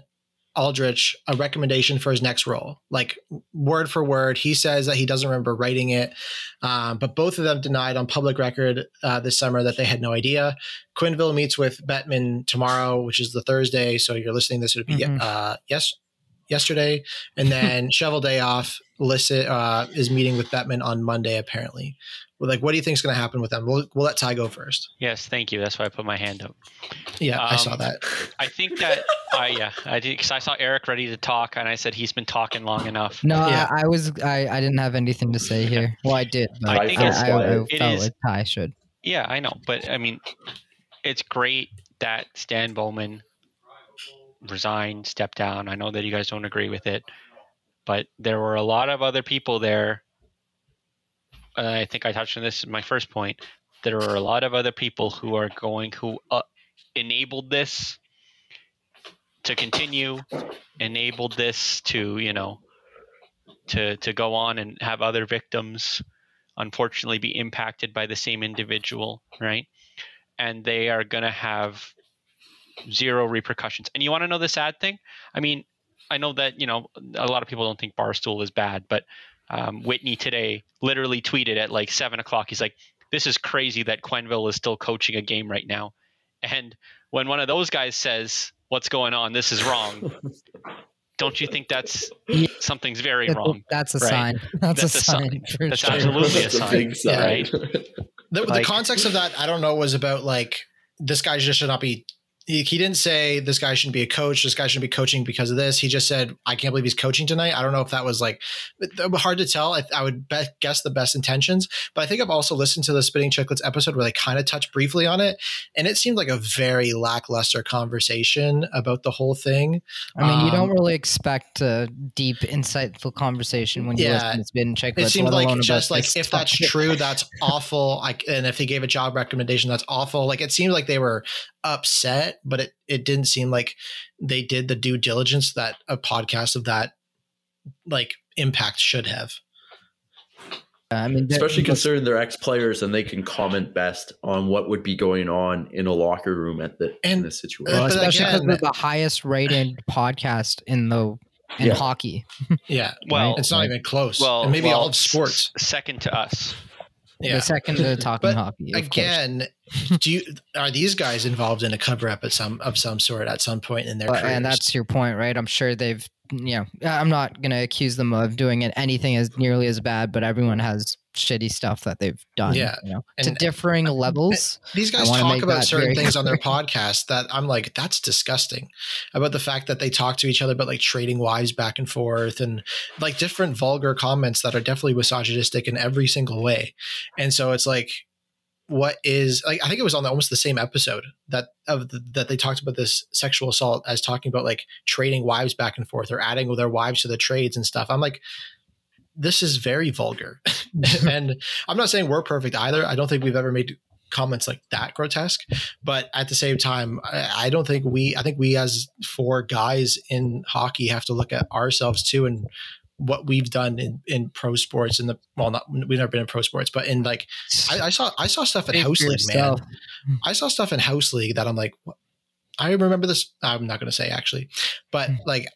[SPEAKER 1] Aldrich a recommendation for his next role, like word for word. He says that he doesn't remember writing it, um, but both of them denied on public record uh, this summer that they had no idea. Quenneville meets with Bettman tomorrow, which is the Thursday. So you're listening this would be mm-hmm. uh, yes yesterday, and then Cheveldayoff listen uh, is meeting with Bettman on Monday apparently like what do you think is going to happen with them? We'll, we'll let Ty go first.
[SPEAKER 5] Yes, thank you. That's why I put my hand up.
[SPEAKER 1] Yeah, um, I saw um, that.
[SPEAKER 5] I think that I yeah I did because I saw Eric ready to talk and I said he's been talking long enough.
[SPEAKER 3] No,
[SPEAKER 5] yeah.
[SPEAKER 3] I, I, was I, I didn't have anything to say here. Well, I did, but I think I, I, I felt is, like Ty should.
[SPEAKER 5] Yeah, I know, but I mean, it's great that Stan Bowman resigned, stepped down. I know that you guys don't agree with it, but there were a lot of other people there and I think I touched on this in my first point. There are a lot of other people who are going who uh, enabled this to continue, enabled this to you know to to go on and have other victims unfortunately be impacted by the same individual, right? And they are going to have zero repercussions. And you want to know the sad thing? I mean, I know that you know a lot of people don't think Barstool is bad, but um, Whitney today literally tweeted at like seven o'clock. He's like, "This is crazy that Quenneville is still coaching a game right now." And when one of those guys says, "What's going on? This is wrong," don't you think that's something's very wrong?
[SPEAKER 3] That's a right? sign. That's, that's a, sign.
[SPEAKER 5] sign that's sure. absolutely a sign, sign. right?
[SPEAKER 1] The, like, the context of that, I don't know, was about like this guy just should not be he, he didn't say this guy shouldn't be a coach. This guy shouldn't be coaching because of this. He just said, I can't believe he's coaching tonight. I don't know if that was like hard to tell. I, I would bet, guess the best intentions, but I think I've also listened to the Spitting Chicklets episode where they kind of touched briefly on it. And it seemed like a very lackluster conversation about the whole thing.
[SPEAKER 3] I mean, you don't
[SPEAKER 1] Um,
[SPEAKER 3] really expect a deep, insightful conversation when you
[SPEAKER 1] Yeah,
[SPEAKER 3] listen to Spitting Chicklets.
[SPEAKER 1] it seemed like just like if that's true that's awful like and if they gave a job recommendation that's awful like it seemed like they were upset but it it didn't seem like they did the due diligence that a podcast of that like impact should have
[SPEAKER 3] I mean,
[SPEAKER 4] Especially considering they're ex players and they can comment best on what would be going on in a locker room at the in
[SPEAKER 1] And-
[SPEAKER 4] this uh, situation.
[SPEAKER 3] well,
[SPEAKER 1] but
[SPEAKER 3] especially because
[SPEAKER 1] again-
[SPEAKER 3] they're the highest rated podcast in the in
[SPEAKER 4] Yeah.
[SPEAKER 3] hockey.
[SPEAKER 1] yeah
[SPEAKER 5] Well,
[SPEAKER 1] it's not
[SPEAKER 3] Right.
[SPEAKER 1] even close
[SPEAKER 5] well,
[SPEAKER 1] and maybe
[SPEAKER 5] well,
[SPEAKER 1] all of sports
[SPEAKER 5] s- second to us.
[SPEAKER 1] Yeah
[SPEAKER 3] The second to talking
[SPEAKER 1] But
[SPEAKER 3] hockey.
[SPEAKER 1] again do you are these guys involved in a cover up at some of some sort at some point in their careers
[SPEAKER 3] and that's your point, right? I'm sure they've, you know, I'm not going to accuse them of doing it anything as nearly as bad, but everyone has shitty stuff that they've done.
[SPEAKER 1] Yeah,
[SPEAKER 3] you know, to
[SPEAKER 1] and-
[SPEAKER 3] differing levels.
[SPEAKER 1] These guys talk about certain things on their podcast that I'm like, that's disgusting. About the fact that they talk to each other about like trading wives back and forth and like different vulgar comments that are definitely misogynistic in every single way. And so it's like, what is like? I think it was on the, almost the same episode that of the, that they talked about this sexual assault as talking about like trading wives back and forth or adding their wives to the trades and stuff. I'm like, this is very vulgar. and I'm not saying we're perfect either. I don't think we've ever made comments like that grotesque. But at the same time, I, I don't think we, I think we as four guys in hockey have to look at ourselves too and what we've done in, in pro sports in the, well, not, we've never been in pro sports, but in like, I, I saw, I saw stuff in
[SPEAKER 3] Speak
[SPEAKER 1] house league,
[SPEAKER 3] yourself.
[SPEAKER 1] man. I saw stuff in house league that I'm like, what? I remember this. I'm not going to say actually, but
[SPEAKER 3] Hmm.
[SPEAKER 1] like,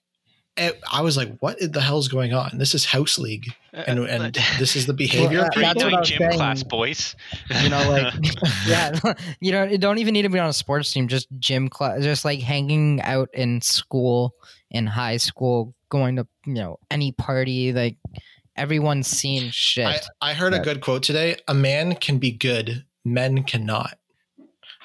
[SPEAKER 1] it, I was like, what the hell's going on? This is house league. And, and this is the behavior
[SPEAKER 3] Well,
[SPEAKER 1] of
[SPEAKER 3] uh, that's
[SPEAKER 5] doing gym
[SPEAKER 3] saying.
[SPEAKER 5] class, boys?
[SPEAKER 3] You know, like, yeah, you know, you don't even need to be on a sports team, just gym class, just like hanging out in school, in high school, going to, you know, any party, like, everyone's seen shit.
[SPEAKER 1] I, I heard a good quote today. A man can be good, men cannot.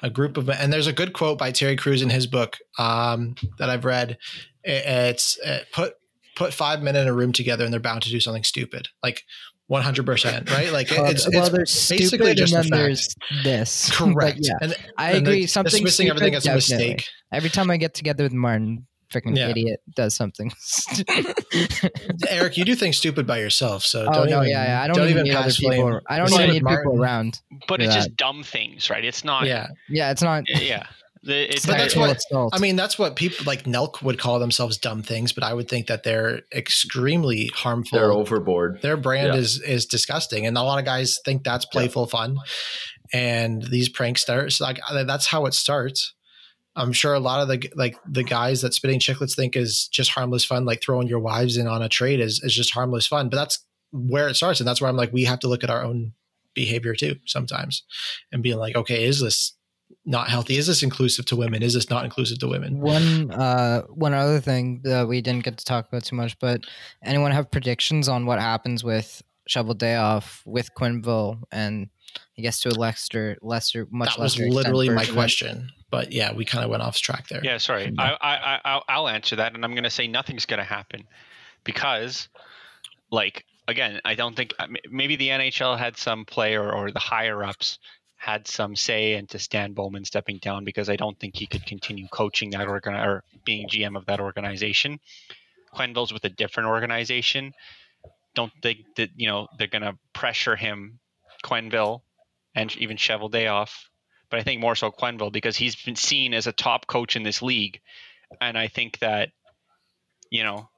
[SPEAKER 1] A group of men, and there's a good quote by Terry Crews in his book um, that I've read. It- it's uh, put put five men in a room together, and they're bound to do something stupid, like 100, percent right? Like it-
[SPEAKER 3] well,
[SPEAKER 1] it's,
[SPEAKER 3] well,
[SPEAKER 1] it's
[SPEAKER 3] there's
[SPEAKER 1] basically
[SPEAKER 3] stupid, and
[SPEAKER 1] just a
[SPEAKER 3] then there's this. But
[SPEAKER 1] correct.
[SPEAKER 3] yeah,
[SPEAKER 1] and,
[SPEAKER 3] I
[SPEAKER 1] and
[SPEAKER 3] agree.
[SPEAKER 1] they're
[SPEAKER 3] Something
[SPEAKER 1] dismissing everything as a
[SPEAKER 3] definitely.
[SPEAKER 1] mistake.
[SPEAKER 3] Every time I get together with Martin, freaking
[SPEAKER 1] Yeah.
[SPEAKER 3] idiot does something.
[SPEAKER 1] Eric, you do things stupid by yourself, so
[SPEAKER 3] oh
[SPEAKER 1] don't
[SPEAKER 3] no,
[SPEAKER 1] even,
[SPEAKER 3] yeah, yeah. I don't, even need other
[SPEAKER 1] pass
[SPEAKER 3] people.
[SPEAKER 1] blame.
[SPEAKER 3] I don't even need
[SPEAKER 1] Martin.
[SPEAKER 3] people around.
[SPEAKER 5] but it's
[SPEAKER 3] that.
[SPEAKER 5] just dumb things, right? It's not.
[SPEAKER 1] Yeah,
[SPEAKER 3] Yeah, it's not.
[SPEAKER 5] Yeah. The- It's
[SPEAKER 1] But that's what-
[SPEAKER 3] assault.
[SPEAKER 1] I mean, that's what people like Nelk would call themselves dumb things, but I would think that they're extremely harmful.
[SPEAKER 4] They're overboard.
[SPEAKER 1] Their brand
[SPEAKER 4] Yeah.
[SPEAKER 1] is is disgusting, and a lot of guys think that's playful fun. And these pranksters, like uh, that's how it starts. I'm sure a lot of the like the guys that spitting chicklets think is just harmless fun, like throwing your wives in on a trade is is just harmless fun. But that's where it starts, and that's where I'm like, we have to look at our own behavior too sometimes, and being like, okay, is this not healthy? Is this inclusive to women? Is this not inclusive to women?
[SPEAKER 3] One uh one other thing that we didn't get to talk about too much, but anyone have predictions on what happens with Cheveldayoff with Quenneville and I guess to a lesser lesser much
[SPEAKER 1] that was
[SPEAKER 3] lesser extent
[SPEAKER 1] literally my question. But yeah, we kind of went off track there.
[SPEAKER 5] Yeah, sorry. I, I, I, I'll- I'll answer that, and I'm going to say nothing's going to happen because, like, again, I don't think maybe the NHL had some play or, the higher ups had some say into Stan Bowman stepping down because I don't think he could continue coaching that organ or being GM of that organization. Quenneville's with a different organization. Don't think that you know they're going to pressure him, Quenneville, and even Cheveldayoff but I think more so Quenneville because he's been seen as a top coach in this league, and I think that you know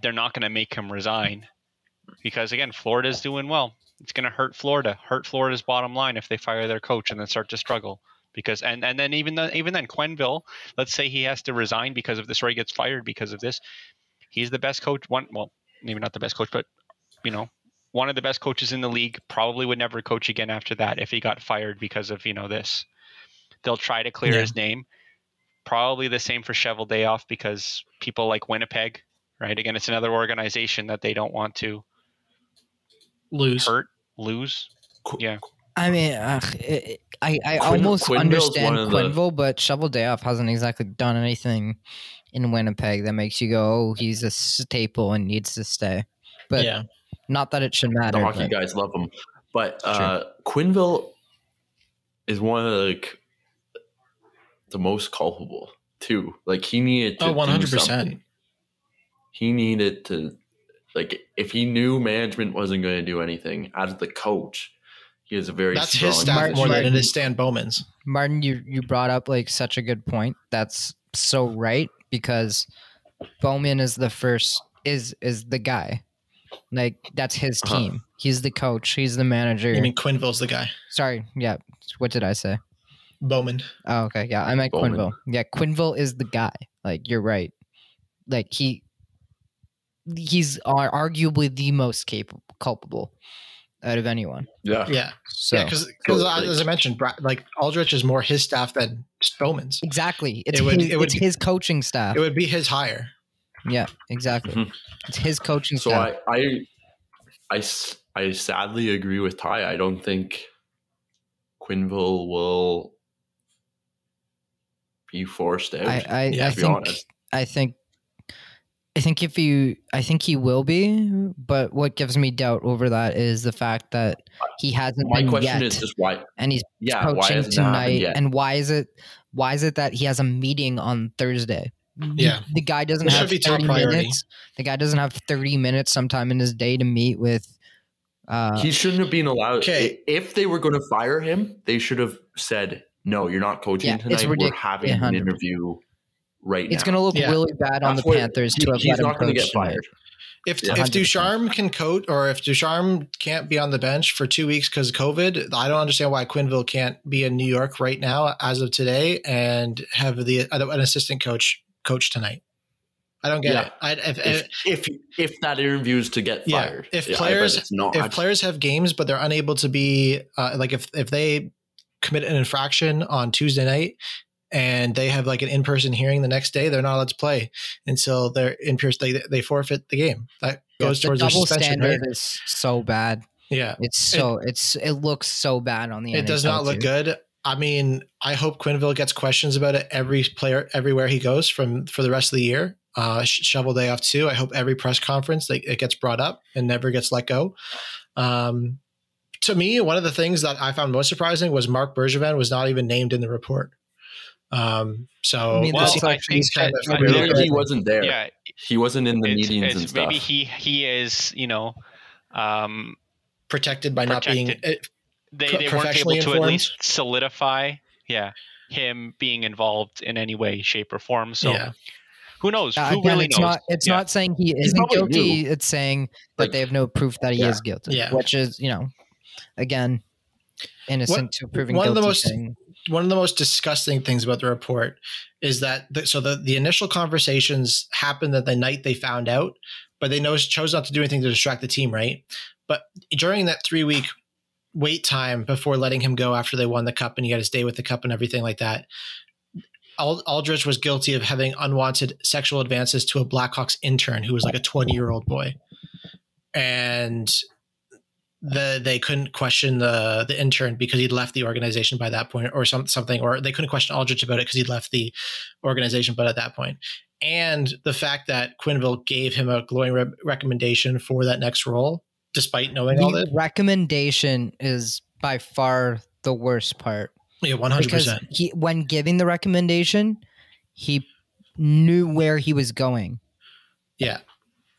[SPEAKER 5] they're not going to make him resign because again, Florida's doing well. It's going to hurt Florida, hurt Florida's bottom line if they fire their coach and then start to struggle. Because and and then even the, even then Quenneville, let's say he has to resign because of this or he gets fired because of this, he's the best coach. One well, maybe not the best coach, but you know one of the best coaches in the league probably would never coach again after that if he got fired because of you know this they'll try to clear
[SPEAKER 1] Yeah.
[SPEAKER 5] his name probably the same for Cheveldayoff because people like Winnipeg right again it's another organization that they don't want to
[SPEAKER 1] Lose.
[SPEAKER 5] hurt lose
[SPEAKER 4] Qu-
[SPEAKER 5] yeah
[SPEAKER 3] I mean, ugh, it, I I
[SPEAKER 4] Quinn-
[SPEAKER 3] almost
[SPEAKER 4] Quenneville's
[SPEAKER 3] understand
[SPEAKER 4] one of the-
[SPEAKER 3] Quenneville, but Cheveldayoff hasn't exactly done anything in Winnipeg that makes you go, "Oh, he's a staple and needs to stay." But
[SPEAKER 1] yeah.
[SPEAKER 3] Not that it should matter.
[SPEAKER 4] the hockey
[SPEAKER 3] but-
[SPEAKER 4] guys love him. But uh, Quenneville is one of like the most culpable too. Like he needed to
[SPEAKER 1] Oh, 100%.
[SPEAKER 4] something. He needed to like if he knew management wasn't going to do anything as the coach, he is a very
[SPEAKER 1] That's
[SPEAKER 4] strong
[SPEAKER 1] his staff more than it
[SPEAKER 3] Martin-
[SPEAKER 1] is Stan Bowman's.
[SPEAKER 3] Martin, you you brought up like such a good point. That's so right because Bowman is the first is is the guy. Like that's his
[SPEAKER 4] Uh-huh.
[SPEAKER 3] team. He's the coach. He's the manager.
[SPEAKER 1] I mean, Quenneville's the guy.
[SPEAKER 3] Sorry, yeah. What did I say?
[SPEAKER 1] Bowman.
[SPEAKER 3] Oh, okay. Yeah, I meant
[SPEAKER 4] Bowman.
[SPEAKER 3] Quenneville. Yeah, Quenneville is the guy. Like you're right. Like he he's arguably the most capable culpable out of anyone.
[SPEAKER 4] Yeah.
[SPEAKER 1] Yeah.
[SPEAKER 3] So
[SPEAKER 1] yeah, because
[SPEAKER 4] So, like-
[SPEAKER 1] as I mentioned, Bra- like Aldrich is more his staff than Bowman's.
[SPEAKER 3] exactly. It's
[SPEAKER 1] It would-
[SPEAKER 3] his,
[SPEAKER 1] it would
[SPEAKER 3] it's his coaching staff.
[SPEAKER 1] It would be his hire.
[SPEAKER 3] Yeah, exactly.
[SPEAKER 4] Mhm.
[SPEAKER 3] It's his coaching
[SPEAKER 4] So I, I, I, I, sadly agree with Ty. I don't think Quenneville will be forced out.
[SPEAKER 3] I, I,
[SPEAKER 1] Yeah,
[SPEAKER 3] I
[SPEAKER 1] to
[SPEAKER 4] be
[SPEAKER 3] think
[SPEAKER 4] honest.
[SPEAKER 3] I think I think if you I think he will be, but what gives me doubt over that is the fact that he hasn't
[SPEAKER 4] My
[SPEAKER 3] been
[SPEAKER 4] question
[SPEAKER 3] yet,
[SPEAKER 4] is just why?
[SPEAKER 3] and he's
[SPEAKER 4] Yeah,
[SPEAKER 3] coaching
[SPEAKER 4] hasn't that happened
[SPEAKER 3] tonight. And why is it why is it that he has a meeting on Thursday?
[SPEAKER 1] Yeah.
[SPEAKER 3] the guy doesn't
[SPEAKER 1] It
[SPEAKER 3] have
[SPEAKER 1] be
[SPEAKER 3] thirty minutes. The guy doesn't have thirty minutes sometime in his day to meet with. Uh,
[SPEAKER 4] he shouldn't have been allowed.
[SPEAKER 1] Okay.
[SPEAKER 4] If they were going to fire him, they should have said, "No, you're not coaching
[SPEAKER 3] Yeah, it's
[SPEAKER 4] tonight. We're having
[SPEAKER 3] yeah,
[SPEAKER 4] an interview right now.
[SPEAKER 3] it's going to look
[SPEAKER 1] Yeah.
[SPEAKER 3] really bad on
[SPEAKER 4] That's
[SPEAKER 3] the Panthers
[SPEAKER 4] he-
[SPEAKER 3] to have
[SPEAKER 4] he's
[SPEAKER 3] let
[SPEAKER 4] not going to
[SPEAKER 3] coach
[SPEAKER 4] get fired.
[SPEAKER 1] If
[SPEAKER 4] Yeah.
[SPEAKER 1] if Ducharme can coach, or if Ducharme can't be on the bench for two weeks because of COVID, I don't understand why Quenneville can't be in New York right now as of today and have the an assistant coach coach tonight. I don't get
[SPEAKER 4] Yeah.
[SPEAKER 1] it. I, if,
[SPEAKER 4] If, if if that interview is to get
[SPEAKER 1] Yeah,
[SPEAKER 4] fired,
[SPEAKER 1] if
[SPEAKER 4] Yeah,
[SPEAKER 1] players-
[SPEAKER 4] not.
[SPEAKER 1] if players have games but they're unable to be uh, like if if they commit an infraction on Tuesday night and they have like an in-person hearing the next day, they're not allowed to play until they're in person. They they forfeit the game. That
[SPEAKER 3] Yeah,
[SPEAKER 1] goes
[SPEAKER 3] the
[SPEAKER 1] towards their
[SPEAKER 3] double
[SPEAKER 1] suspension.
[SPEAKER 3] standard
[SPEAKER 1] Right?
[SPEAKER 3] is so bad.
[SPEAKER 1] Yeah,
[SPEAKER 3] It's so it's it looks so bad on the.
[SPEAKER 1] it does
[SPEAKER 3] NHL
[SPEAKER 1] not look
[SPEAKER 3] too.
[SPEAKER 1] good. I mean, I hope Quenneville gets questions about it every player everywhere he goes from for the rest of the year. Uh, Cheveldayoff too. I hope every press conference that it gets brought up and never gets let go. Um, to me, one of the things that I found most surprising was Marc Bergevin was not even named in the report. Um, so
[SPEAKER 3] I mean,
[SPEAKER 5] Well, I
[SPEAKER 3] actually
[SPEAKER 5] think
[SPEAKER 1] kind
[SPEAKER 5] that
[SPEAKER 1] of
[SPEAKER 5] I
[SPEAKER 1] really
[SPEAKER 4] he wasn't there.
[SPEAKER 5] yeah,
[SPEAKER 4] He wasn't in the
[SPEAKER 5] it's,
[SPEAKER 4] meetings
[SPEAKER 5] it's
[SPEAKER 4] and stuff.
[SPEAKER 5] maybe he he is you know um,
[SPEAKER 1] protected by not being.
[SPEAKER 5] Protected.
[SPEAKER 1] it-
[SPEAKER 5] they, they weren't able
[SPEAKER 1] professionally
[SPEAKER 5] to at least solidify yeah him being involved in any way shape or form so
[SPEAKER 1] yeah,
[SPEAKER 5] who knows
[SPEAKER 3] Uh,
[SPEAKER 5] who
[SPEAKER 3] again,
[SPEAKER 5] really
[SPEAKER 3] it's
[SPEAKER 5] knows
[SPEAKER 3] not. It's
[SPEAKER 5] Yeah.
[SPEAKER 3] not saying he isn't guilty.
[SPEAKER 4] knew.
[SPEAKER 3] It's saying that
[SPEAKER 4] Like-
[SPEAKER 3] they have no proof that he
[SPEAKER 4] Yeah.
[SPEAKER 3] is guilty.
[SPEAKER 1] Yeah.
[SPEAKER 3] Which is, you know, again, innocent to proving
[SPEAKER 1] one of the most-
[SPEAKER 3] thing.
[SPEAKER 1] one of the most disgusting things about the report is that the, so the, the initial conversations happened that the night they found out, but they knows, chose not to do anything to distract the team, right? But during that three week wait time before letting him go after they won the cup and he had to stay with the cup and everything like that, Ald- Aldrich was guilty of having unwanted sexual advances to a Blackhawks intern who was like a 20 year old boy. And the they couldn't question the the intern because he'd left the organization by that point or some something or they couldn't question Aldrich about it because he'd left the organization but at that point and the fact that Quenneville gave him a glowing re- recommendation for that next role despite knowing all
[SPEAKER 3] The
[SPEAKER 1] that
[SPEAKER 3] recommendation is by far the worst part
[SPEAKER 1] yeah 100%
[SPEAKER 3] because he, when giving the recommendation, he knew where he was going.
[SPEAKER 1] Yeah.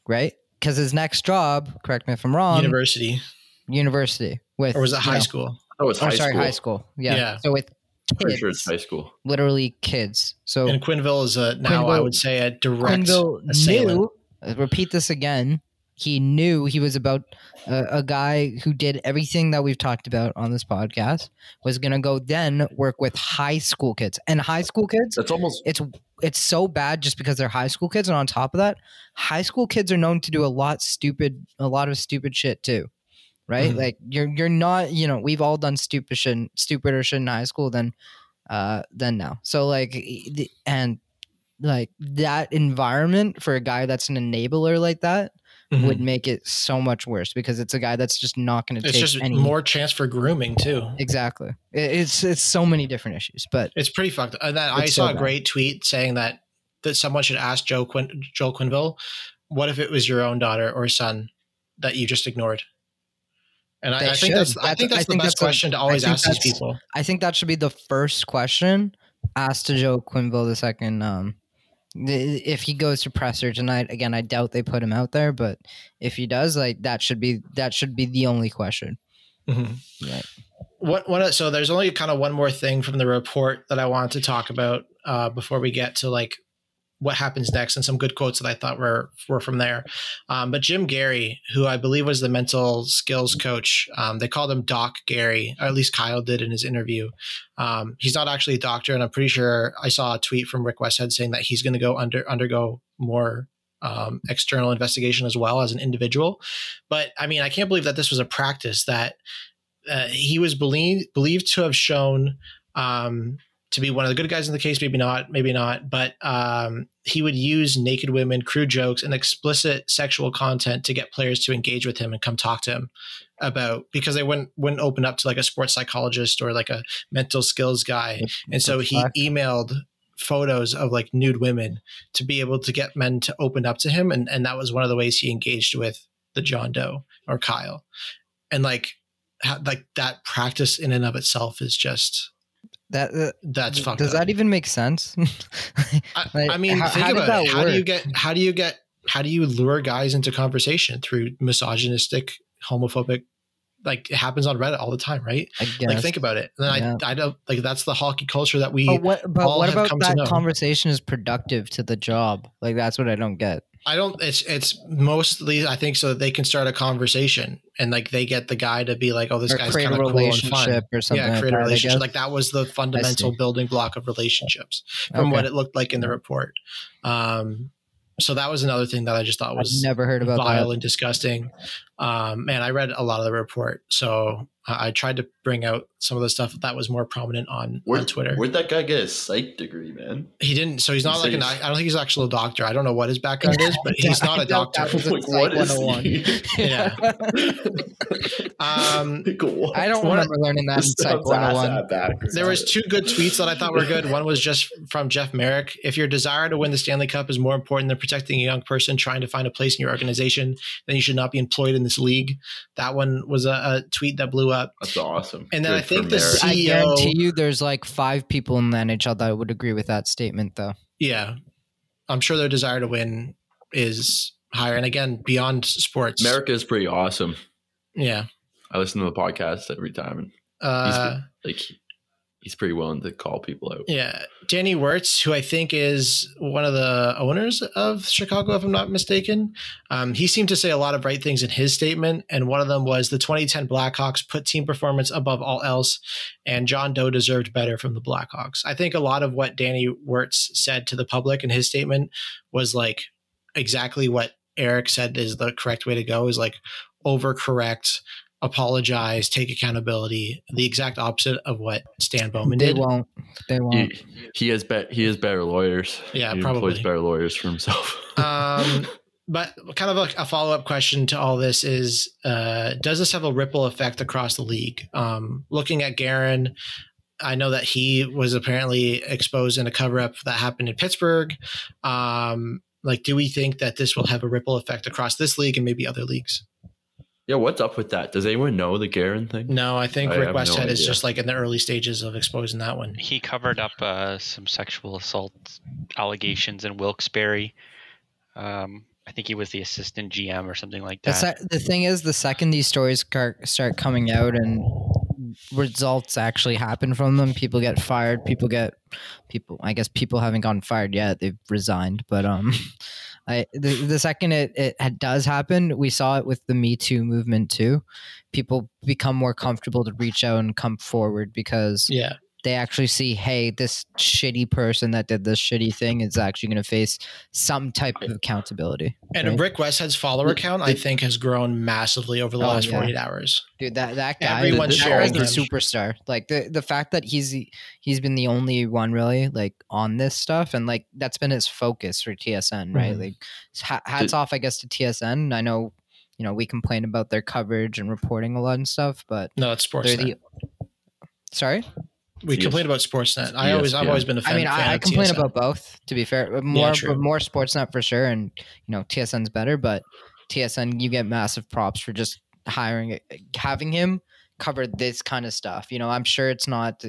[SPEAKER 3] Right. Because his next job, correct me if I'm wrong,
[SPEAKER 1] university
[SPEAKER 3] university with
[SPEAKER 1] or was it
[SPEAKER 3] you
[SPEAKER 1] high
[SPEAKER 3] know-
[SPEAKER 1] school
[SPEAKER 4] Oh, it's
[SPEAKER 3] Oh,
[SPEAKER 4] high
[SPEAKER 3] sorry,
[SPEAKER 4] school.
[SPEAKER 3] high school. Yeah.
[SPEAKER 1] Yeah.
[SPEAKER 3] So with
[SPEAKER 4] Pretty
[SPEAKER 3] kids,
[SPEAKER 4] sure it's high school.
[SPEAKER 3] literally kids. So
[SPEAKER 1] and Quenneville is a now I would say a direct
[SPEAKER 3] Quenneville
[SPEAKER 1] assailant.
[SPEAKER 3] knew. Repeat this again. He knew he was about a, a guy who did everything that we've talked about on this podcast. Was gonna go then work with high school kids and high school kids.
[SPEAKER 4] That's almost
[SPEAKER 3] It's it's so bad just because they're high school kids, and on top of that, high school kids are known to do a lot stupid, a lot of stupid shit too. Right?
[SPEAKER 1] Mhm.
[SPEAKER 3] Like you're you're not. You know, we've all done stupid shit, stupider shit in high school than uh than now. So like, the- and like that environment for a guy that's an enabler like that would
[SPEAKER 1] Mhm.
[SPEAKER 3] make it so much worse because it's a guy that's just not going to take
[SPEAKER 1] just
[SPEAKER 3] any
[SPEAKER 1] more chance for grooming too.
[SPEAKER 3] exactly. It's it's so many different issues, but
[SPEAKER 1] It's pretty fucked. And then I saw
[SPEAKER 3] so
[SPEAKER 1] a great tweet saying that that someone should ask Joe Quin- Joel Quenneville, what if it was your own daughter or son that you just ignored? And I, I think
[SPEAKER 3] should.
[SPEAKER 1] that's I think that's
[SPEAKER 3] I
[SPEAKER 1] the
[SPEAKER 3] think
[SPEAKER 1] best
[SPEAKER 3] that's a-
[SPEAKER 1] question to always ask these people.
[SPEAKER 3] I think that should be the first question asked to Joe Quenneville the second. Um, if he goes to presser tonight, again, I doubt they put him out there, but if he does, like that should be that should be the only question.
[SPEAKER 1] Mhm.
[SPEAKER 3] Right.
[SPEAKER 1] What what so there's only kind of one more thing from the report that I wanted to talk about uh, before we get to like what happens next and some good quotes that I thought were were from there. Um, but Jim Gary, who I believe was the mental skills coach, um, they called him Doc Gary, or at least Kyle did in his interview. Um, he's not actually a doctor, and I'm pretty sure I saw a tweet from Rick Westhead saying that he's going to go under undergo more um, external investigation as well as an individual. But I mean, I can't believe that this was a practice that uh, he was believed believed to have shown um, to be one of the good guys in the case. Maybe not, maybe not. But um, he would use naked women, crude jokes, and explicit sexual content to get players to engage with him and come talk to him about because they wouldn't wouldn't open up to like a sports psychologist or like a mental skills guy. And so he emailed photos of like nude women to be able to get men to open up to him and and that was one of the ways he engaged with the John Doe or Kyle. And like how, like that practice in and of itself is just
[SPEAKER 3] That uh,
[SPEAKER 1] that's fucked
[SPEAKER 3] does
[SPEAKER 1] up.
[SPEAKER 3] that even make sense?
[SPEAKER 1] I,
[SPEAKER 3] like,
[SPEAKER 1] I mean,
[SPEAKER 3] how-
[SPEAKER 1] think
[SPEAKER 3] how
[SPEAKER 1] about it. How do you get how do you get how do you lure guys into conversation through misogynistic, homophobic like it happens on Reddit all the time, right? Like think about it. And
[SPEAKER 3] Yeah.
[SPEAKER 1] I I don't like that's the hockey culture that we
[SPEAKER 3] but what, but
[SPEAKER 1] all
[SPEAKER 3] what
[SPEAKER 1] have
[SPEAKER 3] about that conversation is productive to the job? Like that's what I don't get.
[SPEAKER 1] I don't. It's it's mostly I think so that they can start a conversation and like they get the guy to be like, oh, this
[SPEAKER 3] or
[SPEAKER 1] guy's kind of cool and fun.
[SPEAKER 3] relationship or something.
[SPEAKER 1] Yeah,
[SPEAKER 3] like
[SPEAKER 1] create a relationship.
[SPEAKER 3] guess.
[SPEAKER 1] Like that was the fundamental building block of relationships from
[SPEAKER 3] Okay.
[SPEAKER 1] what it looked like in the report. Um, so that was another thing that I just thought
[SPEAKER 3] I've
[SPEAKER 1] was
[SPEAKER 3] never heard about
[SPEAKER 1] vile
[SPEAKER 3] that.
[SPEAKER 1] and disgusting. Um, man, I read a lot of the report, so I I tried to bring out some of the stuff that was more prominent on,
[SPEAKER 4] Where,
[SPEAKER 1] on Twitter.
[SPEAKER 4] Where'd that guy get a psych degree, man?
[SPEAKER 1] he didn't, so he's not
[SPEAKER 4] So
[SPEAKER 1] like an. I don't think he's actually a doctor. I don't know what his background is, but he's not a doctor.
[SPEAKER 3] that
[SPEAKER 4] Like,
[SPEAKER 3] Psych
[SPEAKER 4] what is
[SPEAKER 3] 101.
[SPEAKER 4] he?
[SPEAKER 1] Yeah. Um,
[SPEAKER 4] Like.
[SPEAKER 3] I don't
[SPEAKER 1] One-
[SPEAKER 3] remember learning that in
[SPEAKER 4] This
[SPEAKER 3] Psych 101.
[SPEAKER 4] at.
[SPEAKER 1] There was two good tweets that I thought were good. One was just from Jeff Marek. If your desire to win the Stanley Cup is more important than protecting a young person trying to find a place in your organization, then you should not be employed in this league. That one was a, a tweet that blew up.
[SPEAKER 4] That's awesome.
[SPEAKER 1] And then I think the
[SPEAKER 4] Marek.
[SPEAKER 3] I guarantee you, there's like five people in the NHL that would agree with that statement, though.
[SPEAKER 1] Yeah, I'm sure their desire to win is higher. And again, beyond sports.
[SPEAKER 4] America is pretty awesome.
[SPEAKER 1] Yeah.
[SPEAKER 4] I listen to the podcast every time, and
[SPEAKER 1] Uh,
[SPEAKER 4] like he's pretty willing to call people out.
[SPEAKER 1] Yeah, Danny Wirtz, who I think is one of the owners of Chicago, if I'm not mistaken, um, he seemed to say a lot of right things in his statement, and one of them was the 2010 Blackhawks put team performance above all else, and John Doe deserved better from the Blackhawks. I think a lot of what Danny Wirtz said to the public in his statement was like exactly what Eric said is the correct way to go: is like overcorrect. Apologize, take accountability. The exact opposite of what Stan Bowman
[SPEAKER 3] They
[SPEAKER 1] did.
[SPEAKER 3] won't. They won't.
[SPEAKER 4] He, he has be, he has better lawyers.
[SPEAKER 1] Yeah,
[SPEAKER 4] he
[SPEAKER 1] probably.
[SPEAKER 4] employs better lawyers for himself.
[SPEAKER 1] Um, but kind of a, a follow up question to all this is: uh, Does this have a ripple effect across the league? Um, looking at Guerin, I know that he was apparently exposed in a cover up that happened in Pittsburgh. Um, like, do we think that this will have a ripple effect across this league and maybe other leagues?
[SPEAKER 4] Yeah, what's up with that? Does anyone know the Guerin thing?
[SPEAKER 1] No, I think
[SPEAKER 4] I
[SPEAKER 1] Rick
[SPEAKER 4] have no
[SPEAKER 1] Westhead is just like in the early stages of exposing that one.
[SPEAKER 5] He covered up uh, some sexual assault allegations in Wilkes-Barre. Um, I think he was the assistant GM or something like
[SPEAKER 3] The,
[SPEAKER 5] that.
[SPEAKER 3] se- the thing is, the second these stories start, start coming out and results actually happen from them, people get fired. People get people. I guess people haven't gotten fired yet; they've resigned. But um, I the, the second it it does happen, we saw it with the Me Too movement too. People become more comfortable to reach out and come forward because
[SPEAKER 1] Yeah,
[SPEAKER 3] they actually see, hey, this shitty person that did this shitty thing is actually going to face some type of accountability.
[SPEAKER 1] And
[SPEAKER 3] right?
[SPEAKER 1] Rick Westhead's follower count, I think, has grown massively over the
[SPEAKER 3] Oh,
[SPEAKER 1] last
[SPEAKER 3] yeah.
[SPEAKER 1] 48 hours.
[SPEAKER 3] Dude, that that guy,
[SPEAKER 1] Everyone's
[SPEAKER 3] that
[SPEAKER 4] sharing
[SPEAKER 3] guy's a
[SPEAKER 1] him.
[SPEAKER 3] superstar. Like the the fact that he's he's been the only one really like on this stuff, and like that's been his focus for TSN, right?
[SPEAKER 1] Mhm.
[SPEAKER 3] Like hats
[SPEAKER 4] Did-
[SPEAKER 3] off, I guess, to TSN. I know, you know, we complain about their coverage and reporting a lot and stuff, but
[SPEAKER 1] No, it's
[SPEAKER 3] they're the. Sorry,
[SPEAKER 1] we
[SPEAKER 4] Yes.
[SPEAKER 1] complain about Sportsnet. I always, I've
[SPEAKER 4] ESPN.
[SPEAKER 1] always been a fan.
[SPEAKER 3] I mean,
[SPEAKER 1] fan
[SPEAKER 3] I, I
[SPEAKER 1] of
[SPEAKER 3] complain
[SPEAKER 1] TSN.
[SPEAKER 3] about both. To be fair, but more
[SPEAKER 1] true.
[SPEAKER 3] but more Sportsnet for sure, and you know TSN's better, but TSN you get massive props for just hiring, having him cover this kind of stuff. You know, I'm sure it's not.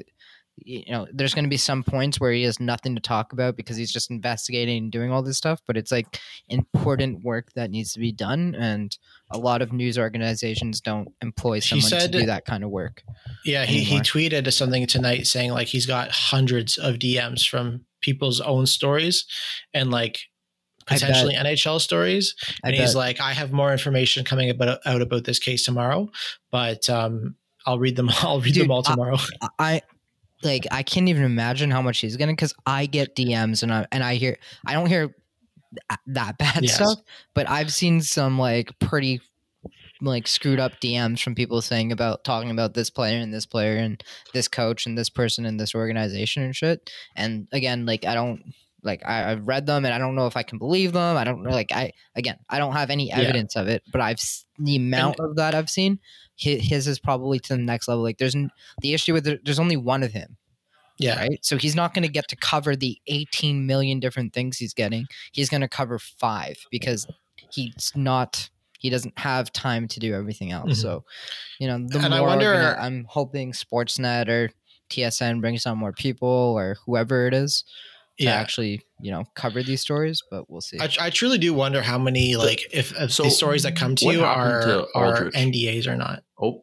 [SPEAKER 3] You know, there's going to be some points where he has nothing to talk about because he's just investigating and doing all this stuff. But it's like important work that needs to be done, and a lot of news organizations don't employ someone
[SPEAKER 1] said-
[SPEAKER 3] to do that kind of work.
[SPEAKER 1] Yeah, he, he tweeted something tonight saying like he's got hundreds of DMs from people's own stories and like potentially NHL stories.
[SPEAKER 3] I
[SPEAKER 1] and he's like, I have more information coming about out about this case tomorrow, but um, I'll read them. I'll read
[SPEAKER 3] Dude,
[SPEAKER 1] them all tomorrow.
[SPEAKER 3] I like I can't even imagine how much he's getting because I get DMs and I and I hear I don't hear th- that bad
[SPEAKER 1] Yes.
[SPEAKER 3] stuff, but I've seen some like pretty like screwed up DMs from people saying about talking about this player and this player and this coach and this person and this organization and shit. And again, like I don't like I, I've read them and I don't know if I can believe them. I don't know like I again I don't have any
[SPEAKER 1] Yeah.
[SPEAKER 3] evidence of it, but I've the amount of that I've seen. Hi- His is probably to the next level. Like there's the issue with there, there's only one of him
[SPEAKER 1] yeah,
[SPEAKER 3] right? So he's not going to get to cover the 18 million different things he's getting. He's going to cover five because he's not. He doesn't have time to do everything else.
[SPEAKER 1] Mhm.
[SPEAKER 3] So, you know, the
[SPEAKER 1] And I
[SPEAKER 3] more
[SPEAKER 1] wonder-
[SPEAKER 3] organa- I'm hoping Sportsnet or TSN brings on more people or whoever it is
[SPEAKER 1] yeah.
[SPEAKER 3] actually, you know, cover these stories. But we'll see.
[SPEAKER 1] I, I truly do wonder how many like if, if
[SPEAKER 4] so
[SPEAKER 1] the stories that come to you are
[SPEAKER 4] to
[SPEAKER 1] are NDAs or not.
[SPEAKER 4] Oh,